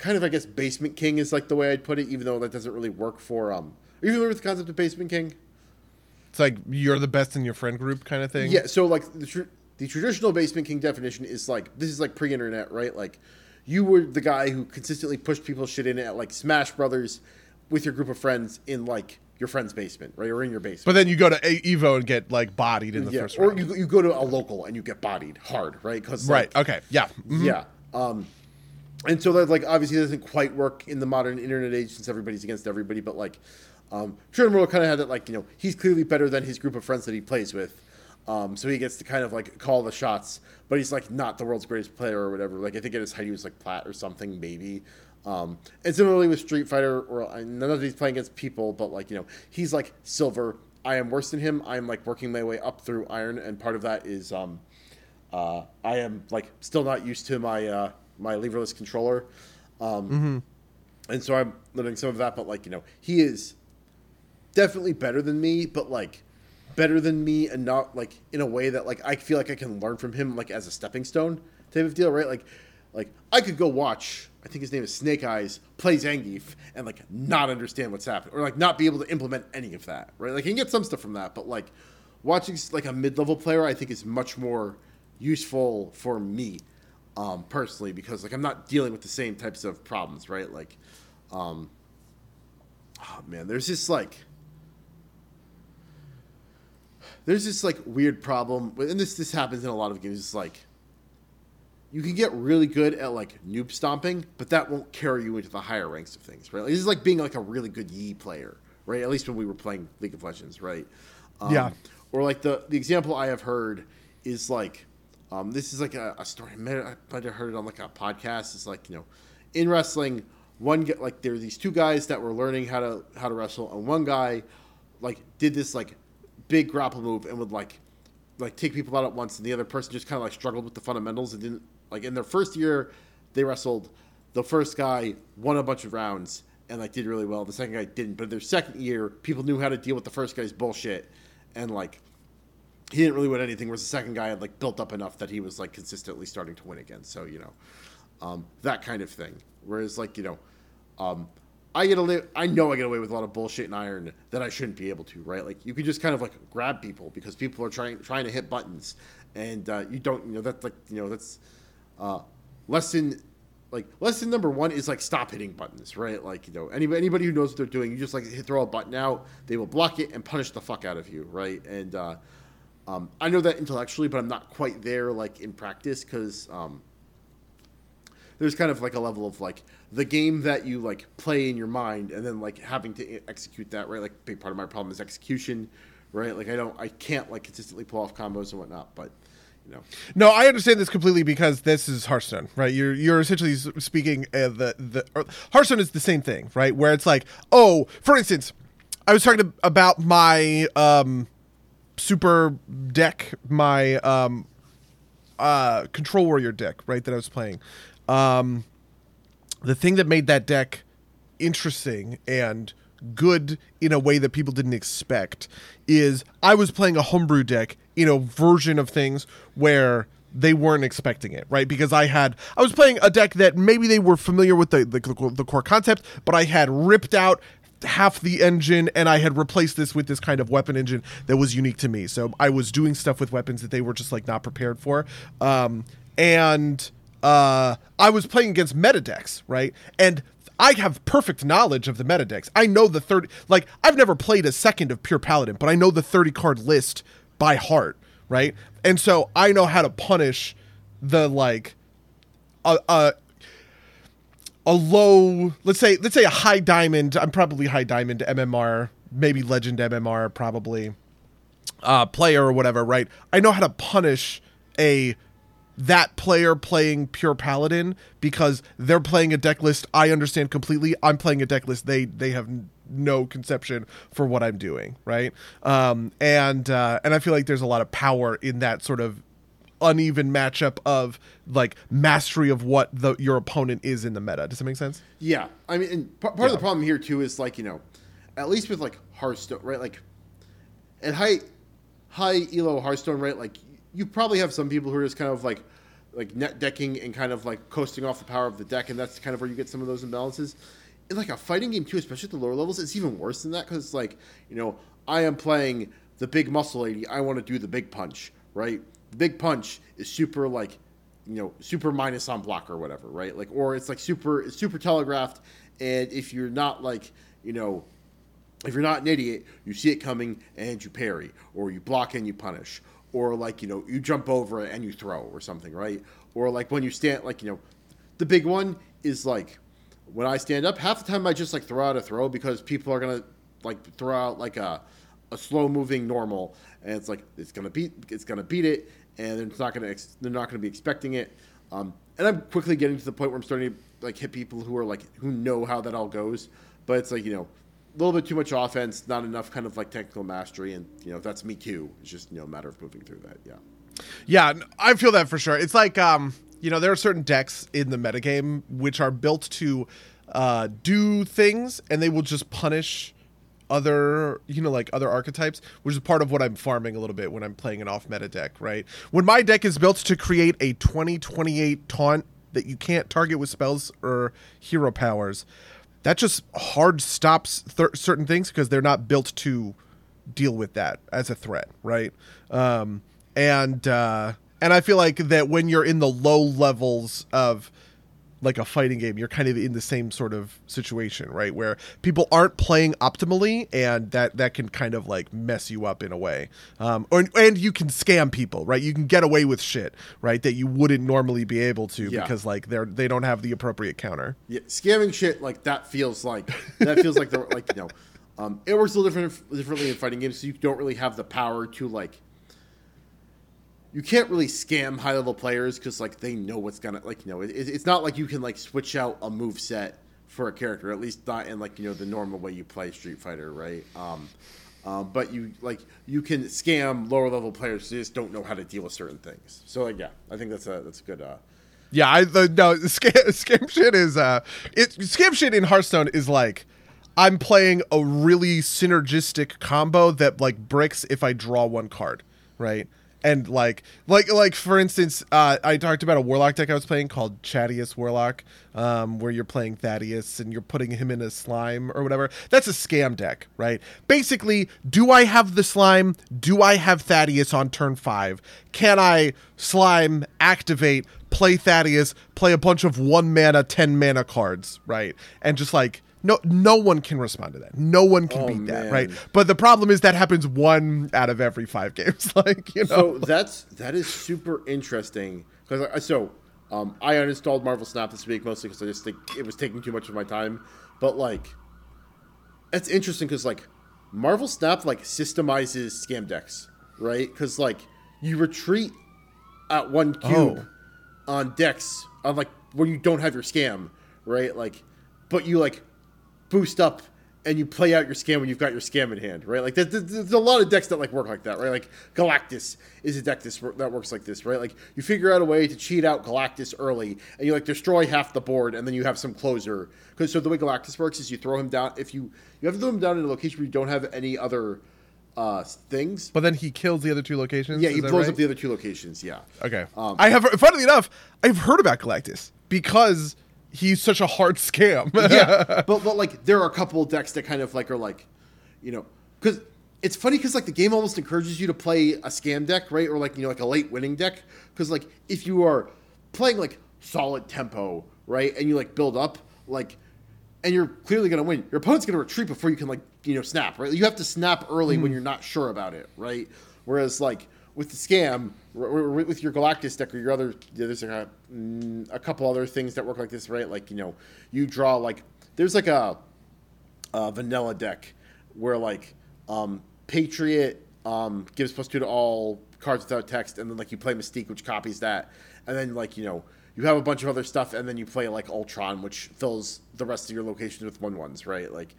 kind of I guess basement king is like the way I'd put it, even though that doesn't really work for um. Are you familiar with the concept of basement king? It's like you're the best in your friend group kind of thing. Yeah. So like the tr- the traditional basement king definition is like this is like pre-internet, right? Like you were the guy who consistently pushed people's shit in at like Smash Brothers with your group of friends in like your friend's basement, right, or in your basement. But then you go to A- Evo and get like bodied in the yeah, first or round. you, you go to a local and you get bodied hard, right? Because right. Okay. Yeah. Mhm. Yeah. Um, and so that like obviously doesn't quite work in the modern internet age since everybody's against everybody. But like, um, Trin Immortal kind of had that like you know he's clearly better than his group of friends that he plays with. Um, so he gets to kind of like call the shots, but he's like not the world's greatest player or whatever. Like I think at his height he was like plat or something maybe. Um, and similarly with Street Fighter, or none of these playing against people, but like you know he's like silver. I am worse than him. I am like working my way up through iron, and part of that is um, uh, I am like still not used to my uh, my leverless controller, um, Mm-hmm. and so I'm learning some of that. But like you know, he is definitely better than me, but like better than me and not like in a way that like I feel like I can learn from him like as a stepping stone type of deal, right? Like like I could go watch I think his name is Snake Eyes play Zangief and like not understand what's happening or like not be able to implement any of that, right? Like you can get some stuff from that, but like watching like a mid-level player I think is much more useful for me um, personally because like I'm not dealing with the same types of problems, right? Like um oh man, there's this like there's this like weird problem, and this this happens in a lot of games. It's like you can get really good at like noob stomping, but that won't carry you into the higher ranks of things, right? Like, this is like being like a really good Yi player, right? At least when we were playing League of Legends, right? Um, Yeah. Or like the the example I have heard is like um, this is like a, a story. I might I might have heard it on like a podcast. It's like you know, in wrestling, one get like there were these two guys that were learning how to how to wrestle, and one guy like did this like big grapple move and would like like take people out at once, and the other person just kind of like struggled with the fundamentals and didn't like in their first year they wrestled. The first guy won a bunch of rounds and like did really well. The second guy didn't, but in their second year people knew how to deal with the first guy's bullshit, and like he didn't really win anything. Whereas the second guy had like built up enough that he was like consistently starting to win again. So you know, um, that kind of thing. Whereas like you know, um, I get away. I know I get away with a lot of bullshit in Iron that I shouldn't be able to. Right? Like you can just kind of like grab people because people are trying trying to hit buttons, and uh, you don't. You know that's like you know that's uh, lesson. Like lesson number one is like stop hitting buttons, right? Like you know anybody anybody who knows what they're doing, you just like hit, throw a button out, they will block it and punish the fuck out of you, right? And uh, um, I know that intellectually, but I'm not quite there like in practice because um, there's kind of like a level of like the game that you like play in your mind and then like having to execute that right like big part of my problem is execution right like i don't i can't like consistently pull off combos and whatnot but you know No, I understand this completely because this is Hearthstone, right? You're you're essentially speaking uh, the the or, Hearthstone is the same thing, right? Where it's like, oh, for instance, I was talking to, about my um super deck, my um uh control warrior deck, right? That I was playing. Um, the thing that made that deck interesting and good in a way that people didn't expect is I was playing a homebrew deck in a version of things where they weren't expecting it, right? Because I had I was playing a deck that maybe they were familiar with the the, the core concept, but I had ripped out half the engine and I had replaced this with this kind of weapon engine that was unique to me. So I was doing stuff with weapons that they were just like not prepared for. Um, and uh, I was playing against meta decks, right? And I have perfect knowledge of the meta decks. I know the 30 like I've never played a second of pure paladin, but I know the 30 card list by heart, right? And so I know how to punish the like a, a a low let's say let's say a high diamond i'm probably high diamond mmr maybe legend mmr probably uh player or whatever right i know how to punish a that player playing pure paladin because they're playing a deck list i understand completely i'm playing a deck list they they have no conception for what i'm doing right um and uh and i feel like there's a lot of power in that sort of uneven matchup of like mastery of what the your opponent is in the meta. Does that make sense? Yeah, I mean, and part, part of the problem here too is like you know, at least with like Hearthstone, right? Like at high high elo Hearthstone, right? Like you probably have some people who are just kind of like like net decking and kind of like coasting off the power of the deck, and that's kind of where you get some of those imbalances. In like a fighting game too, especially at the lower levels, it's even worse than that because it's like you know I am playing the big muscle lady. I want to do the big punch, right? The big punch is super like you know super minus on block or whatever right like or it's like super it's super telegraphed and if you're not like you know if you're not an idiot you see it coming and you parry or you block and you punish or like you know you jump over it and you throw or something right or like when you stand like you know the big one is like when I stand up, half the time I just like throw out a throw because people are gonna like throw out like a a slow moving normal, and it's like it's gonna beat it's gonna beat it, and it's not gonna ex- they're not gonna be expecting it. Um, and I'm quickly getting to the point where I'm starting to like hit people who are like who know how that all goes, but it's like you know little bit too much offense, not enough kind of like technical mastery, and you know that's me too. It's just you know a matter of moving through that. Yeah. Yeah, I feel that for sure. It's like um, you know, there are certain decks in the metagame which are built to uh, do things, and they will just punish other you know like other archetypes which is part of what i'm farming a little bit when i'm playing an off meta deck right when my deck is built to create a 2028 taunt that you can't target with spells or hero powers that just hard stops th- certain things because they're not built to deal with that as a threat right? Um and uh and i feel like that when you're in the low levels of like a fighting game you're kind of in the same sort of situation right where people aren't playing optimally and that that can kind of like mess you up in a way um or, and you can scam people right you can get away with shit right that you wouldn't normally be able to Yeah. because like they're they don't have the appropriate counter Yeah, scamming shit like that feels like that feels like the like you know, um, it works a little different differently in fighting games. So you don't really have the power to like. You can't really scam high level players because like they know what's gonna like you know it, it's not like you can like switch out a move set for a character at least not in like you know the normal way you play Street Fighter right. Um, um, but you like you can scam lower level players who just don't know how to deal with certain things. So like yeah, I think that's a that's a good. Uh, Yeah, I the, no *laughs* scam, scam shit is uh it scam shit in Hearthstone is like I'm playing a really synergistic combo that like breaks if I draw one card, right? And like like like for instance, uh, I talked about a warlock deck I was playing called Chadius Warlock, um, where you're playing Thaddius and you're putting him in a slime or whatever. That's a scam deck, right? Basically, do I have the slime? Do I have Thaddius on turn five? Can I slime activate? play Thaddius, play a bunch of one mana, ten mana cards, right? And just like no no one can respond to that. No one can Oh, beat that, man. right? But the problem is that happens one out of every five games. *laughs* like, you know. So that's that is super interesting because so um, I uninstalled Marvel Snap this week mostly because I just think it was taking too much of my time. But like, that's interesting because like Marvel Snap like systemizes scam decks, right? Because like you retreat at one cube on decks on like when you don't have your scam, right? Like, but you like boost up and you play out your scam when you've got your scam in hand, right? Like, there's, there's- a lot of decks that like work like that, right? Like Galactus is a deck this, that works like this, right? Like you figure out a way to cheat out Galactus early, and you like destroy half the board, and then you have some closer. Because so the way Galactus works is you throw him down. If you you have to throw him down in a location where you don't have any other uh things. but then he kills the other two locations. Yeah, he blows right? up the other two locations. Yeah. Okay. Um, I have funnily enough, I've heard about Galactus because he's such a hard scam. yeah, but *laughs* but like there are a couple of decks that kind of like are like, you know, because it's funny because like the game almost encourages you to play a scam deck, right, or like you know like a late winning deck, because like if you are playing like solid tempo, right, and you like build up, like, and you're clearly gonna win, your opponent's gonna retreat before you can like you know snap, right? You have to snap early when hmm. you're not sure about it, right? Whereas like with the scam, with your Galactus deck or your other, there's like a, a couple other things that work like this, right? Like you know, you draw like there's like a, a vanilla deck where like um, Patriot um, gives plus two to all cards without text, and then like you play Mystique, which copies that, and then like you know you have a bunch of other stuff, and then you play like Ultron, which fills the rest of your locations with one ones, right? Like,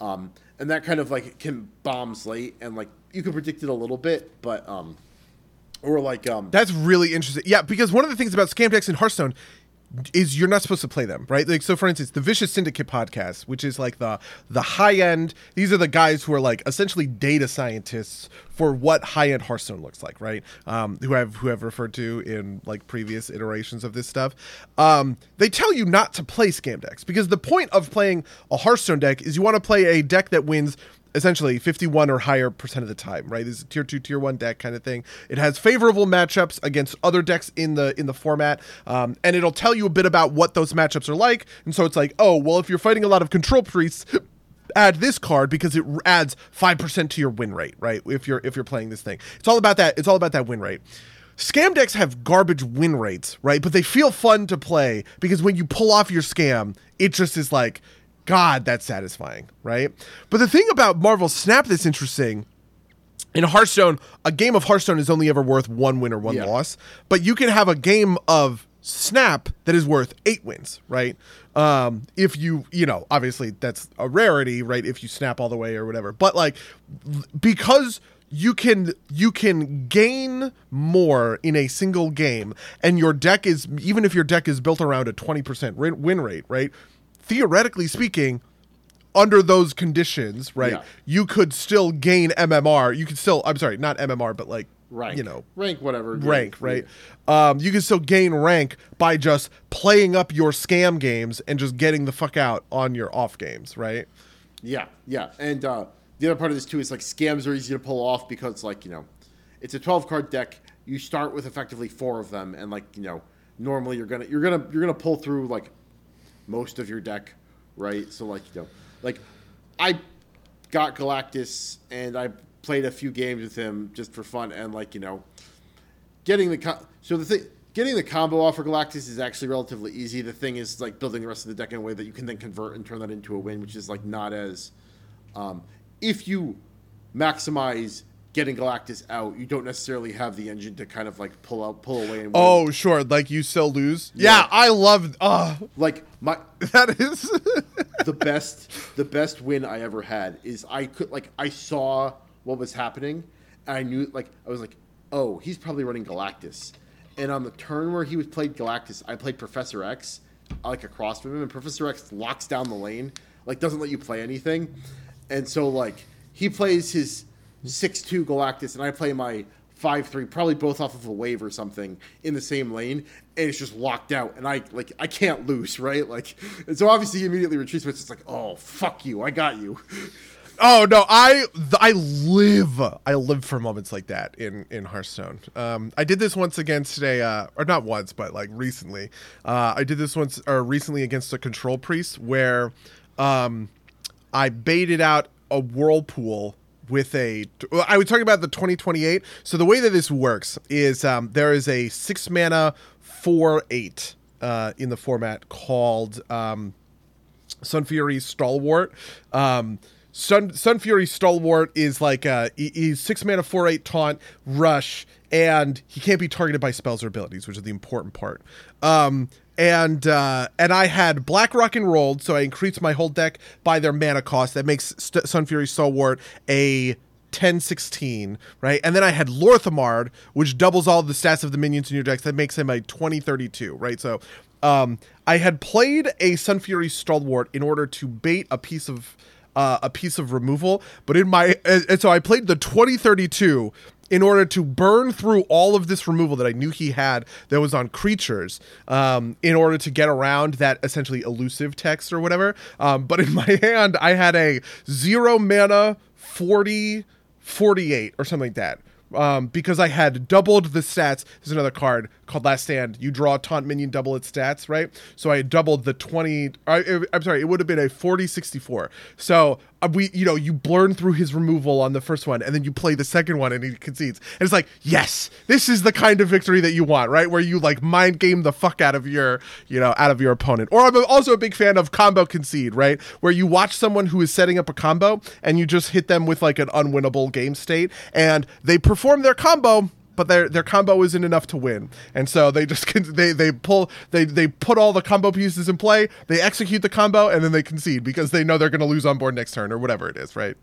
um, and that kind of like can bomb late, and like you can predict it a little bit, but um, or like um, That's really interesting. Yeah, because one of the things about scam decks in Hearthstone is you're not supposed to play them, right? Like so for instance, the Vicious Syndicate podcast, which is like the the high end, these are the guys who are like essentially data scientists for what high end Hearthstone looks like, right? Um, who have who have referred to in like previous iterations of this stuff. Um, they tell you not to play scam decks because the point of playing a Hearthstone deck is you want to play a deck that wins essentially 51 or higher percent of the time right? This is tier 2 tier 1 deck kind of thing. It has favorable matchups against other decks in the in the format um, and it'll tell you a bit about what those matchups are like. And so it's like oh well if you're fighting a lot of control priests add this card because it adds 5% to your win rate right? If you're if you're playing this thing. It's all about that it's all about that win rate. Scam decks have garbage win rates, right? But they feel fun to play because when you pull off your scam, it just is like, God, that's satisfying, right? But the thing about Marvel Snap that's interesting in Hearthstone, a game of Hearthstone is only ever worth one win or one Yeah. loss, but you can have a game of Snap that is worth eight wins, right? Um, if you, you know, obviously that's a rarity, right? If you snap all the way or whatever, but like because you can you can gain more in a single game, and your deck is even if your deck is built around a twenty percent win rate, right? Theoretically speaking, under those conditions, right, Yeah. you could still gain MMR. You could still, I'm sorry, not MMR, but like, rank, you know, rank, whatever, yeah, rank, right? Um, you can still gain rank by just playing up your scam games and just getting the fuck out on your off games, right? Yeah, yeah, and uh, the other part of this too is like scams are easy to pull off because like you know, it's a twelve card deck. You start with effectively four of them, and like you know, normally you're gonna you're gonna you're gonna pull through like most of your deck, right? So like you know, like I got Galactus and I played a few games with him just for fun, and like you know, getting the so the thing getting the combo off for Galactus is actually relatively easy. The thing is like building the rest of the deck in a way that you can then convert and turn that into a win, which is like not as um, if you maximize getting Galactus out, you don't necessarily have the engine to kind of like pull out, pull away, and win. Oh, sure, like you still lose. Yeah, Yeah. I love. Uh, like my *laughs* that is. *laughs* the best the best win I ever had is I could like I saw what was happening and I knew like I was like, oh, he's probably running Galactus. And on the turn where he was played Galactus, I played Professor X like across from him, and Professor X locks down the lane, like doesn't let you play anything. And so like he plays his six two Galactus and I play my five three, probably both off of a wave or something in the same lane, and it's just locked out, and I like I can't lose, *laughs* right? Like, and so obviously he immediately retreats, but it's just like, oh fuck you, I got you. *laughs* Oh no, I I live I live for moments like that in in Hearthstone. Um, I did this once against a uh, or not once, but like recently. Uh, I did this once or recently against a control priest where um, I baited out a whirlpool with a. I was talking about the 2028. So the way that this works is um, there is a six mana four eight uh, in the format called. Um, Sun Fury Stalwart. Um, Sun Sun Fury Stalwart is like uh he- he's six mana four eight taunt rush and he can't be targeted by spells or abilities, which is the important part. Um and uh and I had Black Rock and rolled, so I increased my whole deck by their mana cost. That makes St- Sun Fury Stalwart a 10 16, right? And then I had Lor'themar, which doubles all the stats of the minions in your decks. That makes him a 20 32, right? So um, I had played a Sun Fury Stalwart in order to bait a piece of uh, a piece of removal, but in my and and so I played the 2032 in order to burn through all of this removal that I knew he had that was on creatures um, in order to get around that essentially elusive text or whatever. Um, but in *laughs* my hand, I had a zero mana 40 48 or something like that. Um, because I had doubled the stats. There's another card called Last Stand. You draw a taunt minion, double its stats, right? So I doubled the 20. I, I'm sorry, it would have been a 40 64. So Uh, we, you know, you burn through his removal on the first one, and then you play the second one, and he concedes. And it's like, yes, this is the kind of victory that you want, right? Where you like mind game the fuck out of your, you know, out of your opponent. Or I'm also a big fan of combo concede, right? Where you watch someone who is setting up a combo, and you just hit them with like an unwinnable game state, and they perform their combo but their their combo isn't enough to win, and so they just *laughs* they they pull they they put all the combo pieces in play, they execute the combo, and then they concede because they know they're going to lose on board next turn or whatever it is, right?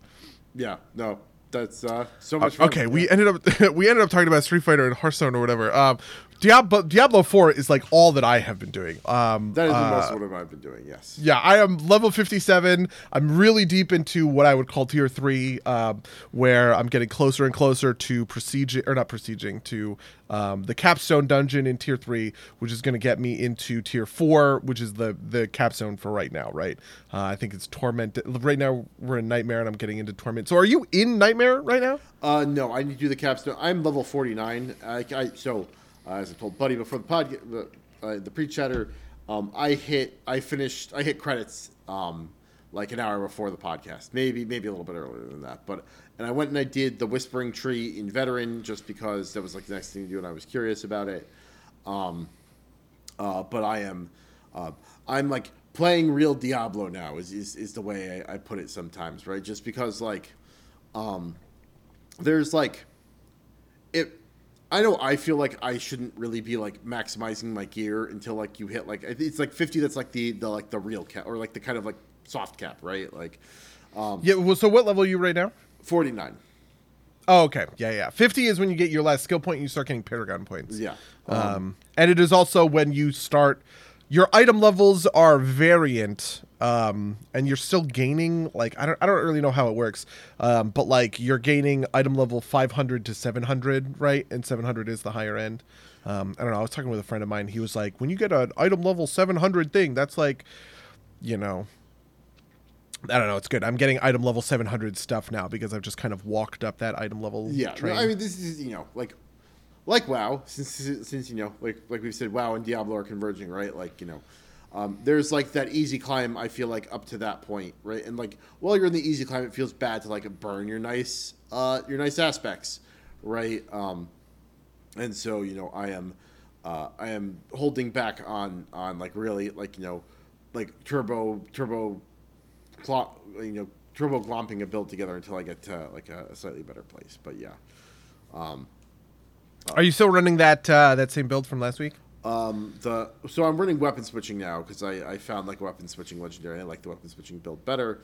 Yeah, no, that's uh, so much fun. Okay, we ended up *laughs* we ended up talking about Street Fighter and Hearthstone or whatever. Um, Diablo Diablo Four is like all that I have been doing. Um, That is the uh, most what I've been doing. Yes. yeah, I am level 57. I'm really deep into what I would call tier three, um, where I'm getting closer and closer to prestige or not proceeding to um, the capstone dungeon in tier three, which is going to get me into tier four, which is the the capstone for right now. Right? Uh, I think it's torment. Right now we're in nightmare, and I'm getting into torment. So are you in nightmare right now? Uh, no, I need to do the capstone. I'm level 49. I, I so uh, as I told Buddy before the pod, the, uh, the pre-chatter, um, I hit, I finished, I hit credits um, like an hour before the podcast, maybe maybe a little bit earlier than that. But and I went and I did the Whispering Tree in Veteran just because that was like the next thing to do, and I was curious about it. Um, uh, but I am, uh, I'm like playing real Diablo now is is, is the way I, I put it sometimes, right? Just because like, um, there's like, it. I know I feel like I shouldn't really be like maximizing my gear until like you hit like it's like 50 that's like the the like the real cap or like the kind of like soft cap, right? Like um Yeah. Well, so what level are you right now? 49. Oh, okay. Yeah, yeah. 50 is when you get your last skill point and you start getting Paragon points. Yeah. Um, and it is also when you start. Your item levels are variant, um, and you're still gaining. Like I don't, I don't really know how it works, um, but like you're gaining item level 500 to 700, right? And 700 is the higher end. Um, I don't know. I was talking with a friend of mine. He was like, when you get an item level 700 thing, that's like, you know, I don't know. It's good. I'm getting item level 700 stuff now because I've just kind of walked up that item level. Yeah, no. I mean this is you know like like WoW since since you know like like we've said WoW and Diablo are converging, right? Like you know. Um, there's like that easy climb. I feel like up to that point, right? And like while you're in the easy climb, it feels bad to like burn your nice, uh, your nice aspects, right? Um, and so you know, I am, uh, I am holding back on on like really like you know, like turbo turbo, you know, turbo glomping a build together until I get to like a, a slightly better place. But yeah, Um, Are you still running that uh, that same build from last week? Um, the so I'm running weapon switching now because I, I found like weapon switching legendary. I like the weapon switching build better.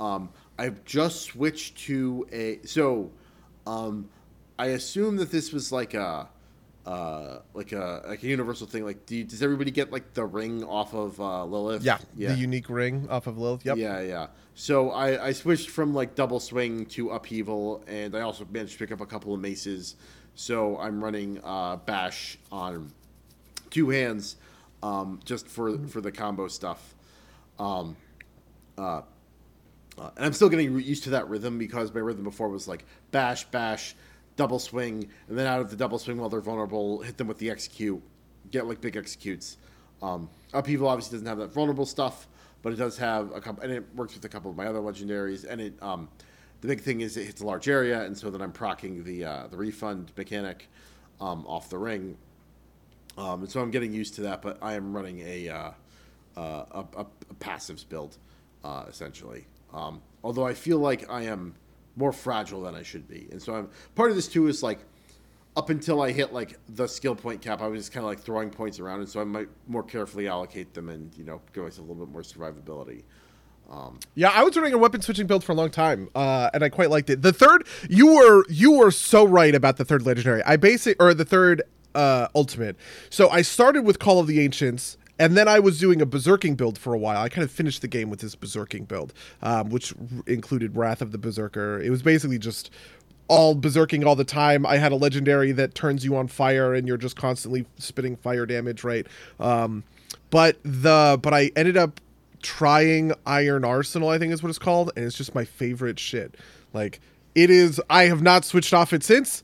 Um, I've just switched to a so um, I assume that this was like a uh, like a like a universal thing. Like, do you, does everybody get like the ring off of uh, Lilith? Yeah, the unique ring off of Lilith. Yep. Yeah, yeah. So I, I switched from like double swing to upheaval, and I also managed to pick up a couple of maces. So I'm running uh, bash on two hands, um, just for for the combo stuff. Um, uh, uh, and I'm still getting used to that rhythm because my rhythm before was like bash, bash, double swing, and then out of the double swing while they're vulnerable, hit them with the execute, get like big executes. Um, Upheaval obviously doesn't have that vulnerable stuff, but it does have a couple, and it works with a couple of my other legendaries. And it, um, the big thing is it hits a large area, and so then I'm procking the uh, the refund mechanic um, off the ring. Um, and so I'm getting used to that, but I am running a uh, uh, a, a, passives build uh, essentially. Um, although I feel like I am more fragile than I should be, and so I'm part of this too is like up until I hit like the skill point cap, I was just kind of like throwing points around, and so I might more carefully allocate them and you know give myself a little bit more survivability. Yeah, I was running a weapon switching build for a long time, uh, and I quite liked it. The third, you were you were so right about the third legendary. I basic or the third uh, ultimate. So I started with Call of the Ancients. And then I was doing a berserking build for a while. I kind of finished the game with this berserking build, um, which r- included Wrath of the Berserker. It was basically just all berserking all the time. I had a legendary that turns you on fire, and you're just constantly spitting fire damage, right? Um, but the but I ended up trying Iron Arsenal, I think is what it's called, and it's just my favorite shit. Like it is I have not switched off it since.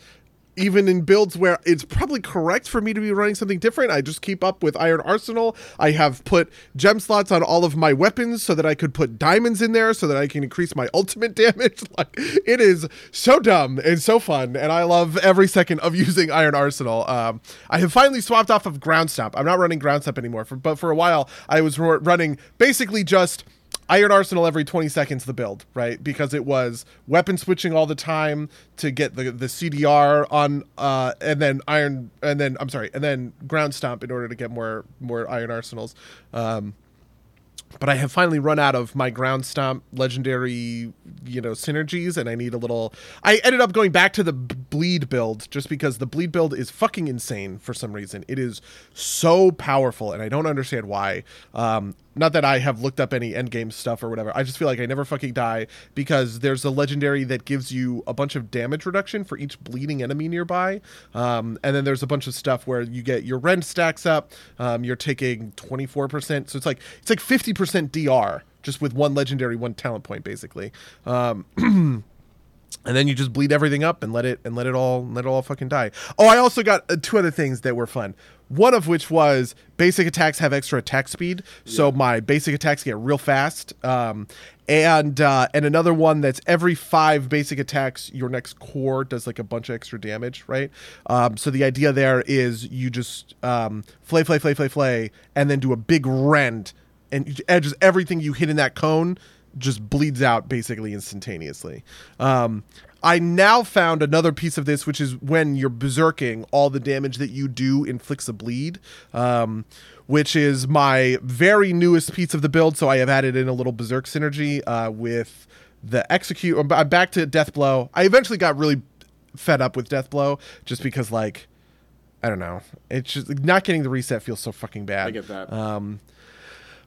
Even in builds where it's probably correct for me to be running something different, I just keep up with Iron Arsenal. I have put gem slots on all of my weapons so that I could put diamonds in there so that I can increase my ultimate *laughs* damage. Like it is so dumb and so fun, and I love every second of *laughs* using Iron Arsenal. Um, I have finally swapped off of Ground Stomp. I'm not running Ground Stomp anymore, for, but for a while I was ru- running basically just Iron Arsenal every 20 seconds the build, right? Because it was weapon switching all the time to get the the CDR on uh and then iron and then I'm sorry, and then ground stomp in order to get more more Iron Arsenals. Um but I have finally run out of my ground stomp legendary, you know, synergies, and I need a little. I ended up going back to the bleed build just because the bleed build is fucking insane for some reason. It is so powerful, and I don't understand why. Um, not that I have looked up any endgame stuff or whatever. I just feel like I never fucking die because there's a legendary that gives you a bunch of damage reduction for each bleeding enemy nearby. Um, and then there's a bunch of stuff where you get your rend stacks up. Um, you're taking 24%. So it's like it's like 50% DR just with one legendary, one talent point, basically. Um, *clears throat* and then you just bleed everything up and let it and let it all let it all fucking die. Oh, I also got uh, two other things that were fun. One of which was basic attacks have extra attack speed, so my basic attacks get real fast. Um, and uh, and another one that's every five basic attacks, your next core does like a bunch of extra damage, right? Um, so the idea there is you just um, flay, flay, flay, flay, flay, and then do a big rend, and edges everything you hit in that cone just bleeds out basically instantaneously. Um, I now found another piece of this, which is when you're berserking, all the damage that you do inflicts a bleed, um, which is my very newest piece of the build. So I have added in a little berserk synergy uh, with the execute. I'm back to death blow. I eventually got really fed up with death blow just because like. I don't know. It's just not getting the reset feels so fucking bad. I get that. Um,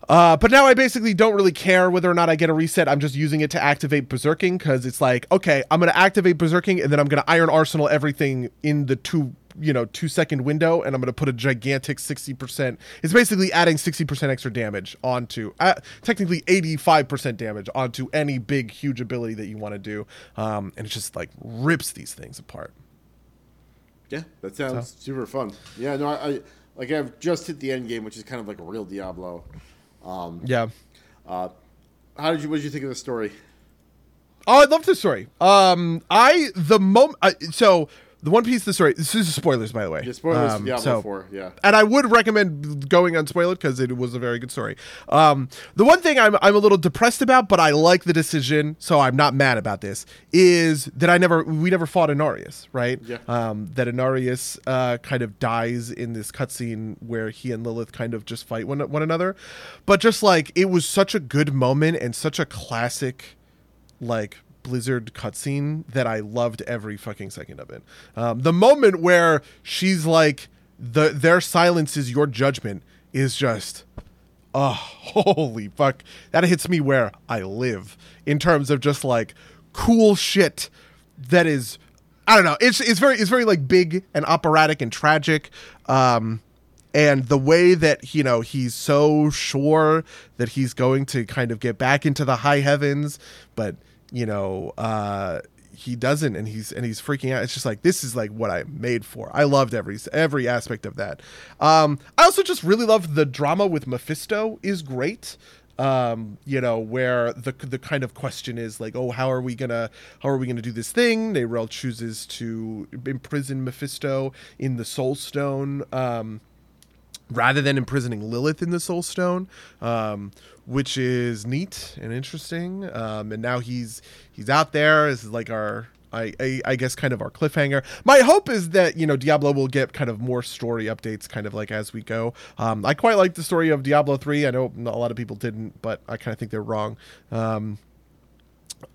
uh, but now I basically don't really care whether or not I get a reset. I'm just using it to activate berserking because it's like, okay, I'm gonna activate berserking and then I'm gonna iron arsenal everything in the two you know two second window and i'm going to put a gigantic 60% it's basically adding 60% extra damage onto uh, technically 85% damage onto any big huge ability that you want to do um, and it just like rips these things apart Yeah, that sounds super fun. Yeah, no, I, I like I've just hit the end game, which is kind of like a real Diablo. Um, yeah uh, how did you? What did you think of the story? Oh, I love this story. Um, I the moment uh, so the one piece of the story. This is spoilers, by the way. Yeah, spoilers Um, for Diablo so- Four. Yeah, and I would recommend going unspoiled because it was a very good story. Um, the one thing I'm I'm a little depressed about, but I like the decision, so I'm not mad about this. Is that I never we never fought Inarius, right? Yeah. Um, that Inarius uh, kind of dies in this cutscene where he and Lilith kind of just fight one one another, but just like it was such a good moment and such a classic like Blizzard cutscene that I loved every fucking second of it. Um, the moment where she's like, "the Their silence is your judgment," is just, oh, *laughs* holy fuck! That hits me where I live in terms of just like cool shit that is. I don't know. It's it's very it's very like big and operatic and tragic. Um, and the way that you know he's so sure that he's going to kind of get back into the high heavens but you know uh he doesn't and he's and he's freaking out. It's just like this is like what i'm made for. I loved every every aspect of that. Um i also just really love the drama with mephisto is great. Um you know where the the kind of question is like oh how are we gonna how are we gonna do this thing? Neyrelle chooses to imprison mephisto in the soul stone um rather than imprisoning Lilith in the Soul Stone, um, which is neat and interesting. Um, and now he's he's out there as like our. I, I, I guess kind of our cliffhanger. My hope is that you know Diablo will get kind of more story updates, kind of like as we go. Um, I quite like the story of Diablo three. I know a lot of people didn't, but I kind of think they're wrong. Um,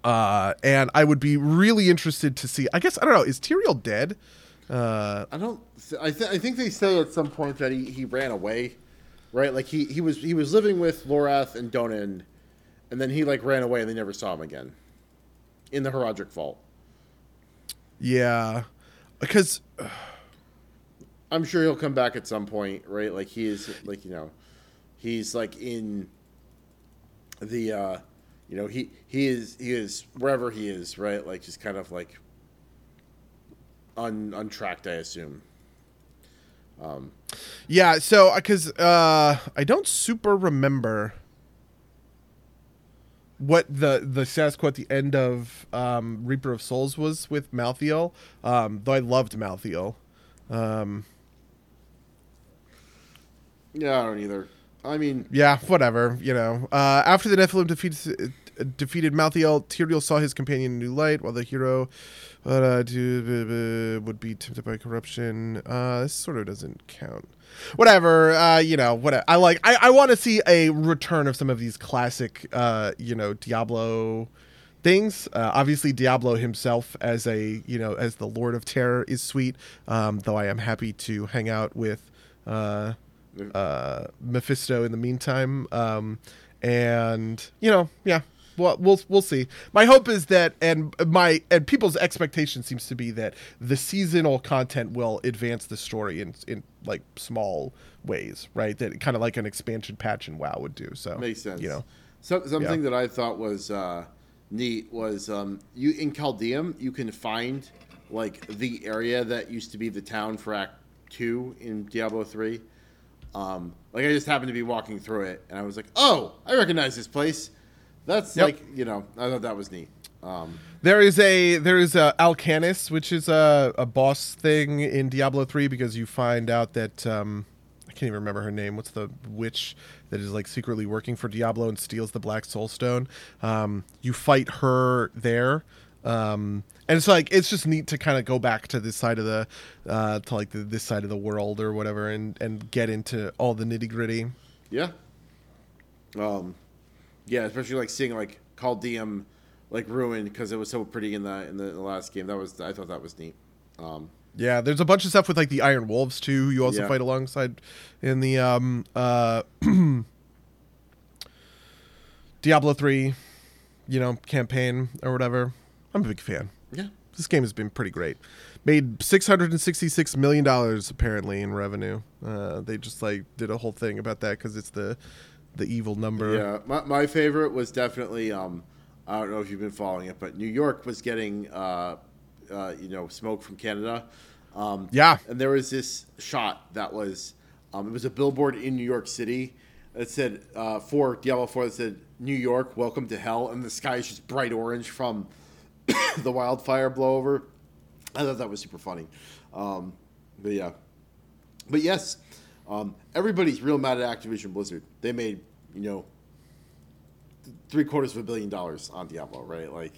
uh, and I would be really interested to see. I guess I don't know. Is Tyrael dead? Uh, I don't. I, th- I think they say at some point that he, he ran away, right? Like he, he was he was living with Lorath and Donan, and then he like ran away and they never saw him again, in the Horadric Vault. yeah, because I'm sure he'll come back at some point, right? Like he is like you know, he's like in the uh you know he he is he is wherever he is, right? Like just kind of like un untracked, I assume. Yeah, so because uh, I don't super remember what the the status quo at the end of um, Reaper of Souls was with Malthael, um, though I loved Malthael. Um, Yeah, I don't either. I mean, yeah, whatever, you know. Uh, after the Nephilim defeated defeated Malthael, Tyrael saw his companion in new light, while the hero uh, would be tempted by corruption. Uh, this sort of doesn't count. Whatever, uh, you know. What I like, I, I want to see a return of some of these classic, uh, you know, Diablo things. Uh, obviously, Diablo himself as a you know as the Lord of Terror is sweet. Um, though I am happy to hang out with. Uh, uh, Mephisto in the meantime. Um, and you know, yeah, well, we'll we'll see. My hope is that, and my and people's expectation seems to be that the seasonal content will advance the story in in like small ways, right? That kind of like an expansion patch in WoW would do. So makes sense. You know, So, something that I thought was uh, neat was um, you in Caldeum you can find like the area that used to be the town for Act Two in Diablo Three. Um, like I just happened to be walking through it, and I was like, "Oh, I recognize this place." That's Yep. like you know, I thought that was neat. Um, There is a there is a Alcarnus, which is a, a boss thing in Diablo three because you find out that um, I can't even remember her name. What's the witch that is like secretly working for Diablo and steals the Black Soul Stone? Um, you fight her there. Um, and it's like it's just neat to kind of go back to this side of the uh, to like the, this side of the world or whatever and and get into all the nitty gritty. Yeah. Um, yeah, especially like seeing like Caldeum like ruined because it was so pretty in the in the, in the last game. That was I thought that was neat. Um, Yeah, there's a bunch of stuff with like the Iron Wolves too. You also Yeah. fight alongside in the um uh *clears throat* Diablo 3, you know, campaign or whatever. I'm a big fan. yeah. This game has been pretty great. Made 666 million dollars apparently in revenue. Uh they just like did a whole thing about that cuz it's the the evil number. Yeah, my, my favorite was definitely um, I don't know if you've been following it, but New York was getting uh, uh, you know smoke from Canada. Um, Yeah. and there was this shot that was um, it was a billboard in New York City that said uh, for Diablo Four that said New York, welcome to hell, and the sky is just bright orange from *coughs* the wildfire blowover. I thought that was super funny. Um, but yeah, but yes, um, everybody's real mad at Activision Blizzard. They made you know three quarters of a billion dollars on Diablo, right? Like,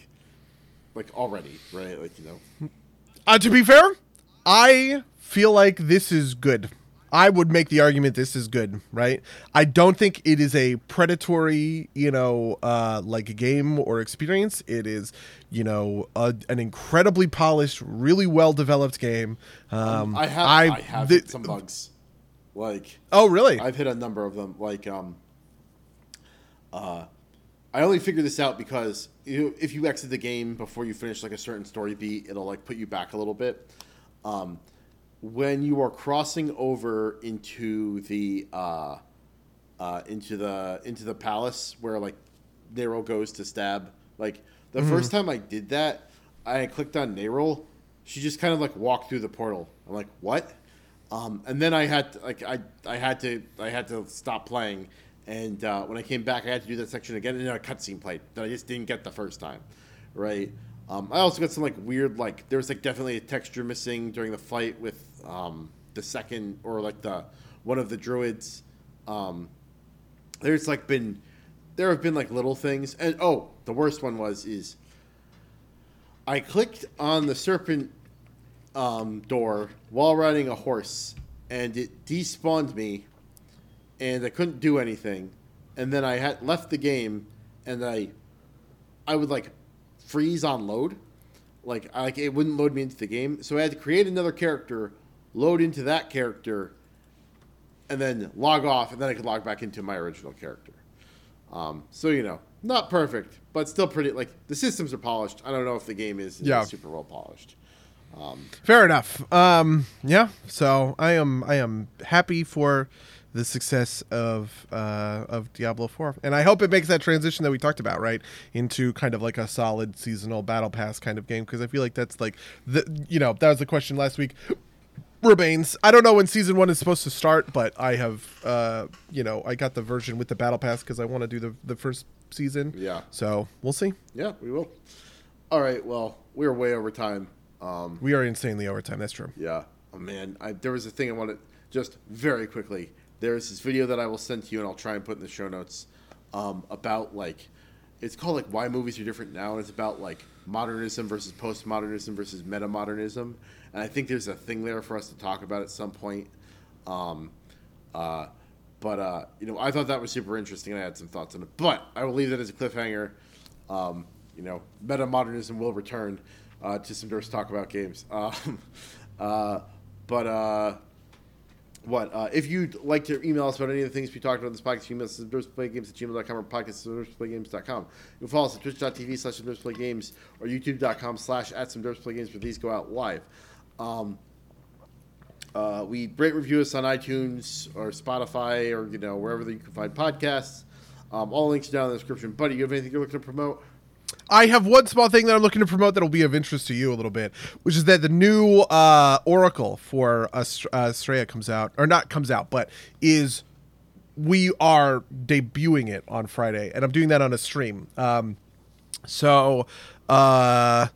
like already, right? Like you know, Uh, to be fair, I feel like this is good. I would make the argument this is good, right? I don't think it is a predatory, you know, uh, like a game or experience. It is, you know, a, an incredibly polished, really well developed game. Um, I have I, have the- hit some bugs. Like Oh, really? I've hit a number of them. Like um, uh, I only figured this out because you, if you exit the game before you finish like a certain story beat, it'll like put you back a little bit. Um, when you are crossing over into the uh, uh, into the into the palace where like Nero goes to stab, like the first time I did that, I clicked on Nero. She just kind of like walked through the portal. I'm like, what? Um, and then I had to, like I I had to I had to stop playing, and uh, when I came back, I had to do that section again, and then a cutscene played that I just didn't get the first time, right? Um, I also got some like weird like there was like definitely a texture missing during the fight with um, the second or like the one of the druids. Um, there's like been there have been like little things, and oh, the worst one was is I clicked on the serpent um, door while riding a horse, and it despawned me, and I couldn't do anything. And then I had left the game, and I, I would like freeze on load, like I, like it wouldn't load me into the game. So I had to create another character, load into that character, and then log off, and then I could log back into my original character. Um, so you know, not perfect, but still pretty. Like the systems are polished. I don't know if the game is Yeah. super well polished. Fair enough. Um, yeah. So I am I am happy for the success of uh, of Diablo Four, and I hope it makes that transition that we talked about, right, into kind of like a solid seasonal battle pass kind of game. Because I feel like that's like the you know that was the question last week. Remains. I don't know when season one is supposed to start, but I have uh, you know I got the version with the battle pass because I want to do the the first season. Yeah. So we'll see. Yeah, we will. All right. Well, we're way over time. Um, We are insanely over time. That's true. yeah. Oh man, I, there was a thing I wanted just very quickly. There's this video that I will send to you, and I'll try and put in the show notes um, about like it's called like why movies are different now, and it's about like modernism versus postmodernism versus metamodernism, and I think there's a thing there for us to talk about at some point. Um, uh, but uh, you know, I thought that was super interesting, and I had some thoughts on it. But I will leave that as a cliffhanger. Um, you know, meta modernism will return uh, to some Derps talk about games. *laughs* Um, uh, but uh, what uh, if you'd like to email us about any of the things we talked about in this podcast? Email us at derpsplaygames at gmail.com or podcast at derpsplaygames.com. You can follow us at twitch.tv slash derpsplaygames or youtube.com slash at derpsplaygames where these go out live. Um, uh, we rate review us on iTunes or Spotify or you know wherever you can find podcasts. Um, all links are down in the description. Buddy, you have anything you're looking to promote? I have one small thing that I'm looking to promote that'll be of interest to you a little bit, which is that the new uh, Oracle for Ast- uh, Astrea comes out, or not comes out, but is we are debuting it on Friday, and I'm doing that on a stream. Um, so, uh,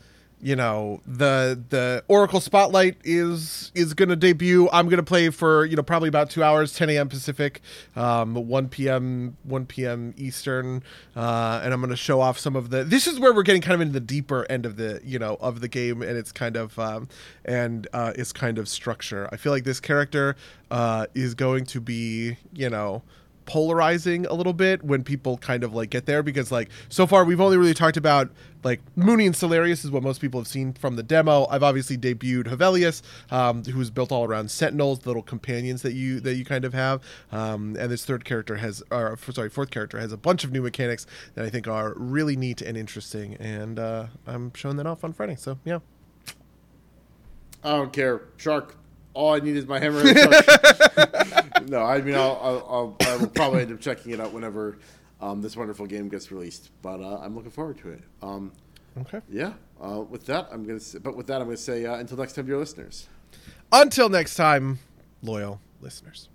you know, the the Oracle Spotlight is is going to debut. I'm going to play for you know probably about two hours, 10 a.m. Pacific, um, 1 p.m. 1 p.m. Eastern, uh, and I'm going to show off some of the. This is where we're getting kind of into the deeper end of the you know of the game, and it's kind of um, and uh, its kind of structure. I feel like this character uh, is going to be you know polarizing a little bit when people kind of like get there because like so far we've only really talked about like Mooney and Solarius is what most people have seen from the demo. I've obviously debuted Hevelius, um, who's built all around Sentinels, the little companions that you that you kind of have. Um, and this third character has, or sorry, fourth character has a bunch of new mechanics that I think are really neat and interesting. And uh, I'm showing that off on Friday. So yeah. I don't care. Shark. All I need is my hammer. And. *laughs* no, I mean I'll, I'll, I'll I will probably end up checking it out whenever um, this wonderful game gets released. But uh, I'm looking forward to it. Um, Okay. yeah. Uh, with that, I'm gonna. Say, but with that, I'm gonna say uh, until next time, dear listeners. Until next time, loyal listeners.